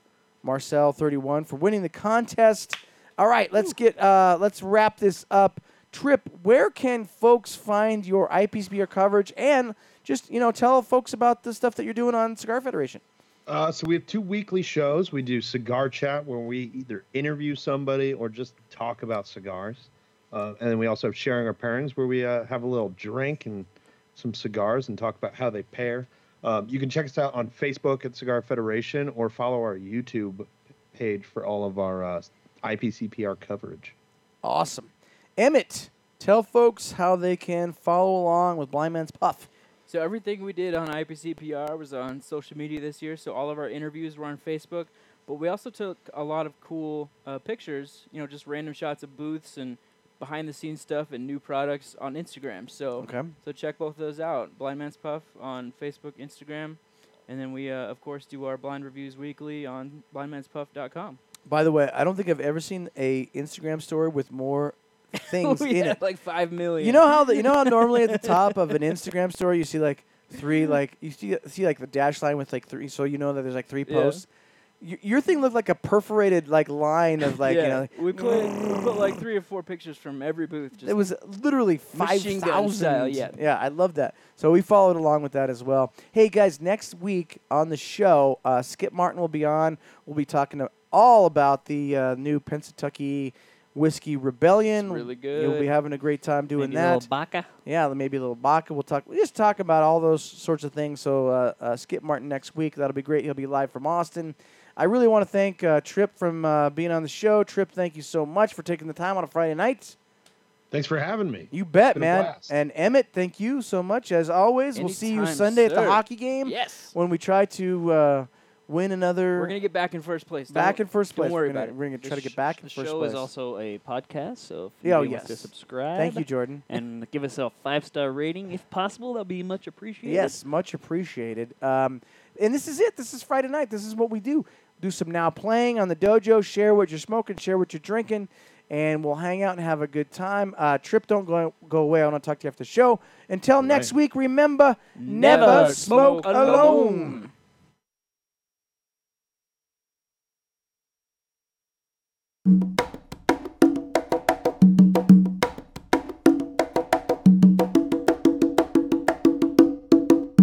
Marcel31 for winning the contest. All right, let's get uh, let's wrap this up. Trip, where can folks find your IPCPR coverage and just you know tell folks about the stuff that you're doing on Cigar Federation? Uh, so we have two weekly shows. We do Cigar Chat, where we either interview somebody or just talk about cigars. Uh, and then we also have Sharing Our Pairings, where we uh, have a little drink and some cigars and talk about how they pair. Um, you can check us out on Facebook at Cigar Federation or follow our YouTube page for all of our uh, IPCPR coverage. Awesome, Emmett. Tell folks how they can follow along with Blind Man's Puff. So everything we did on IPCPR was on social media this year. So all of our interviews were on Facebook, but we also took a lot of cool uh, pictures. You know, just random shots of booths and behind the scenes stuff and new products on Instagram. So Okay. so check both those out. Blind Man's Puff on Facebook, Instagram, and then we uh, of course do our blind reviews weekly on blindmanspuff.com. By the way, I don't think I've ever seen a Instagram story with more things we in had it. like five million. You know how the, you know how normally at the top of an Instagram story you see like three like you see see like the dash line with like three, so you know that there's like three Yeah. posts. Y- your thing looked like a perforated like line of like yeah, you know. we put we put like three or four pictures from every booth. Just It was literally five Machine gun yeah. yeah, I love that. So we followed along with that as well. Hey guys, next week on the show, uh, Skip Martin will be on. We'll be talking to all about the uh, new Pennsatucky Whiskey Rebellion. It's really You'll be having a great time doing Maybe a that. little Baca. Yeah, maybe a little vodka. We'll talk. We just talk about all those sorts of things. So uh, uh, Skip Martin next week. That'll be great. He'll be live from Austin. I really want to thank uh, Trip from uh, being on the show. Trip, thank you so much for taking the time on a Friday night. Thanks for having me. You bet, Been a man. blast. And Emmett, thank you so much as always. we'll see you Anytime, Sunday at the hockey game Yes. when we try to uh, win another. We're gonna get back in first place. back Don't- in first place. Don't worry we're gonna, about it. We're gonna The try to get back in first place. the first show place. is also a podcast, so if you oh, anybody wants to subscribe, Thank you, Jordan. and give us a five star rating if possible. That'd be much appreciated. Yes, much appreciated. Um, and this is it. This is Friday night. This is what we do do some now playing on the dojo. Share what you're smoking, share what you're drinking, and we'll hang out and have a good time. Uh, Trip, don't go, go away. I want to talk to you after the show. Until right. next week, remember never, never smoke, smoke, alone. alone.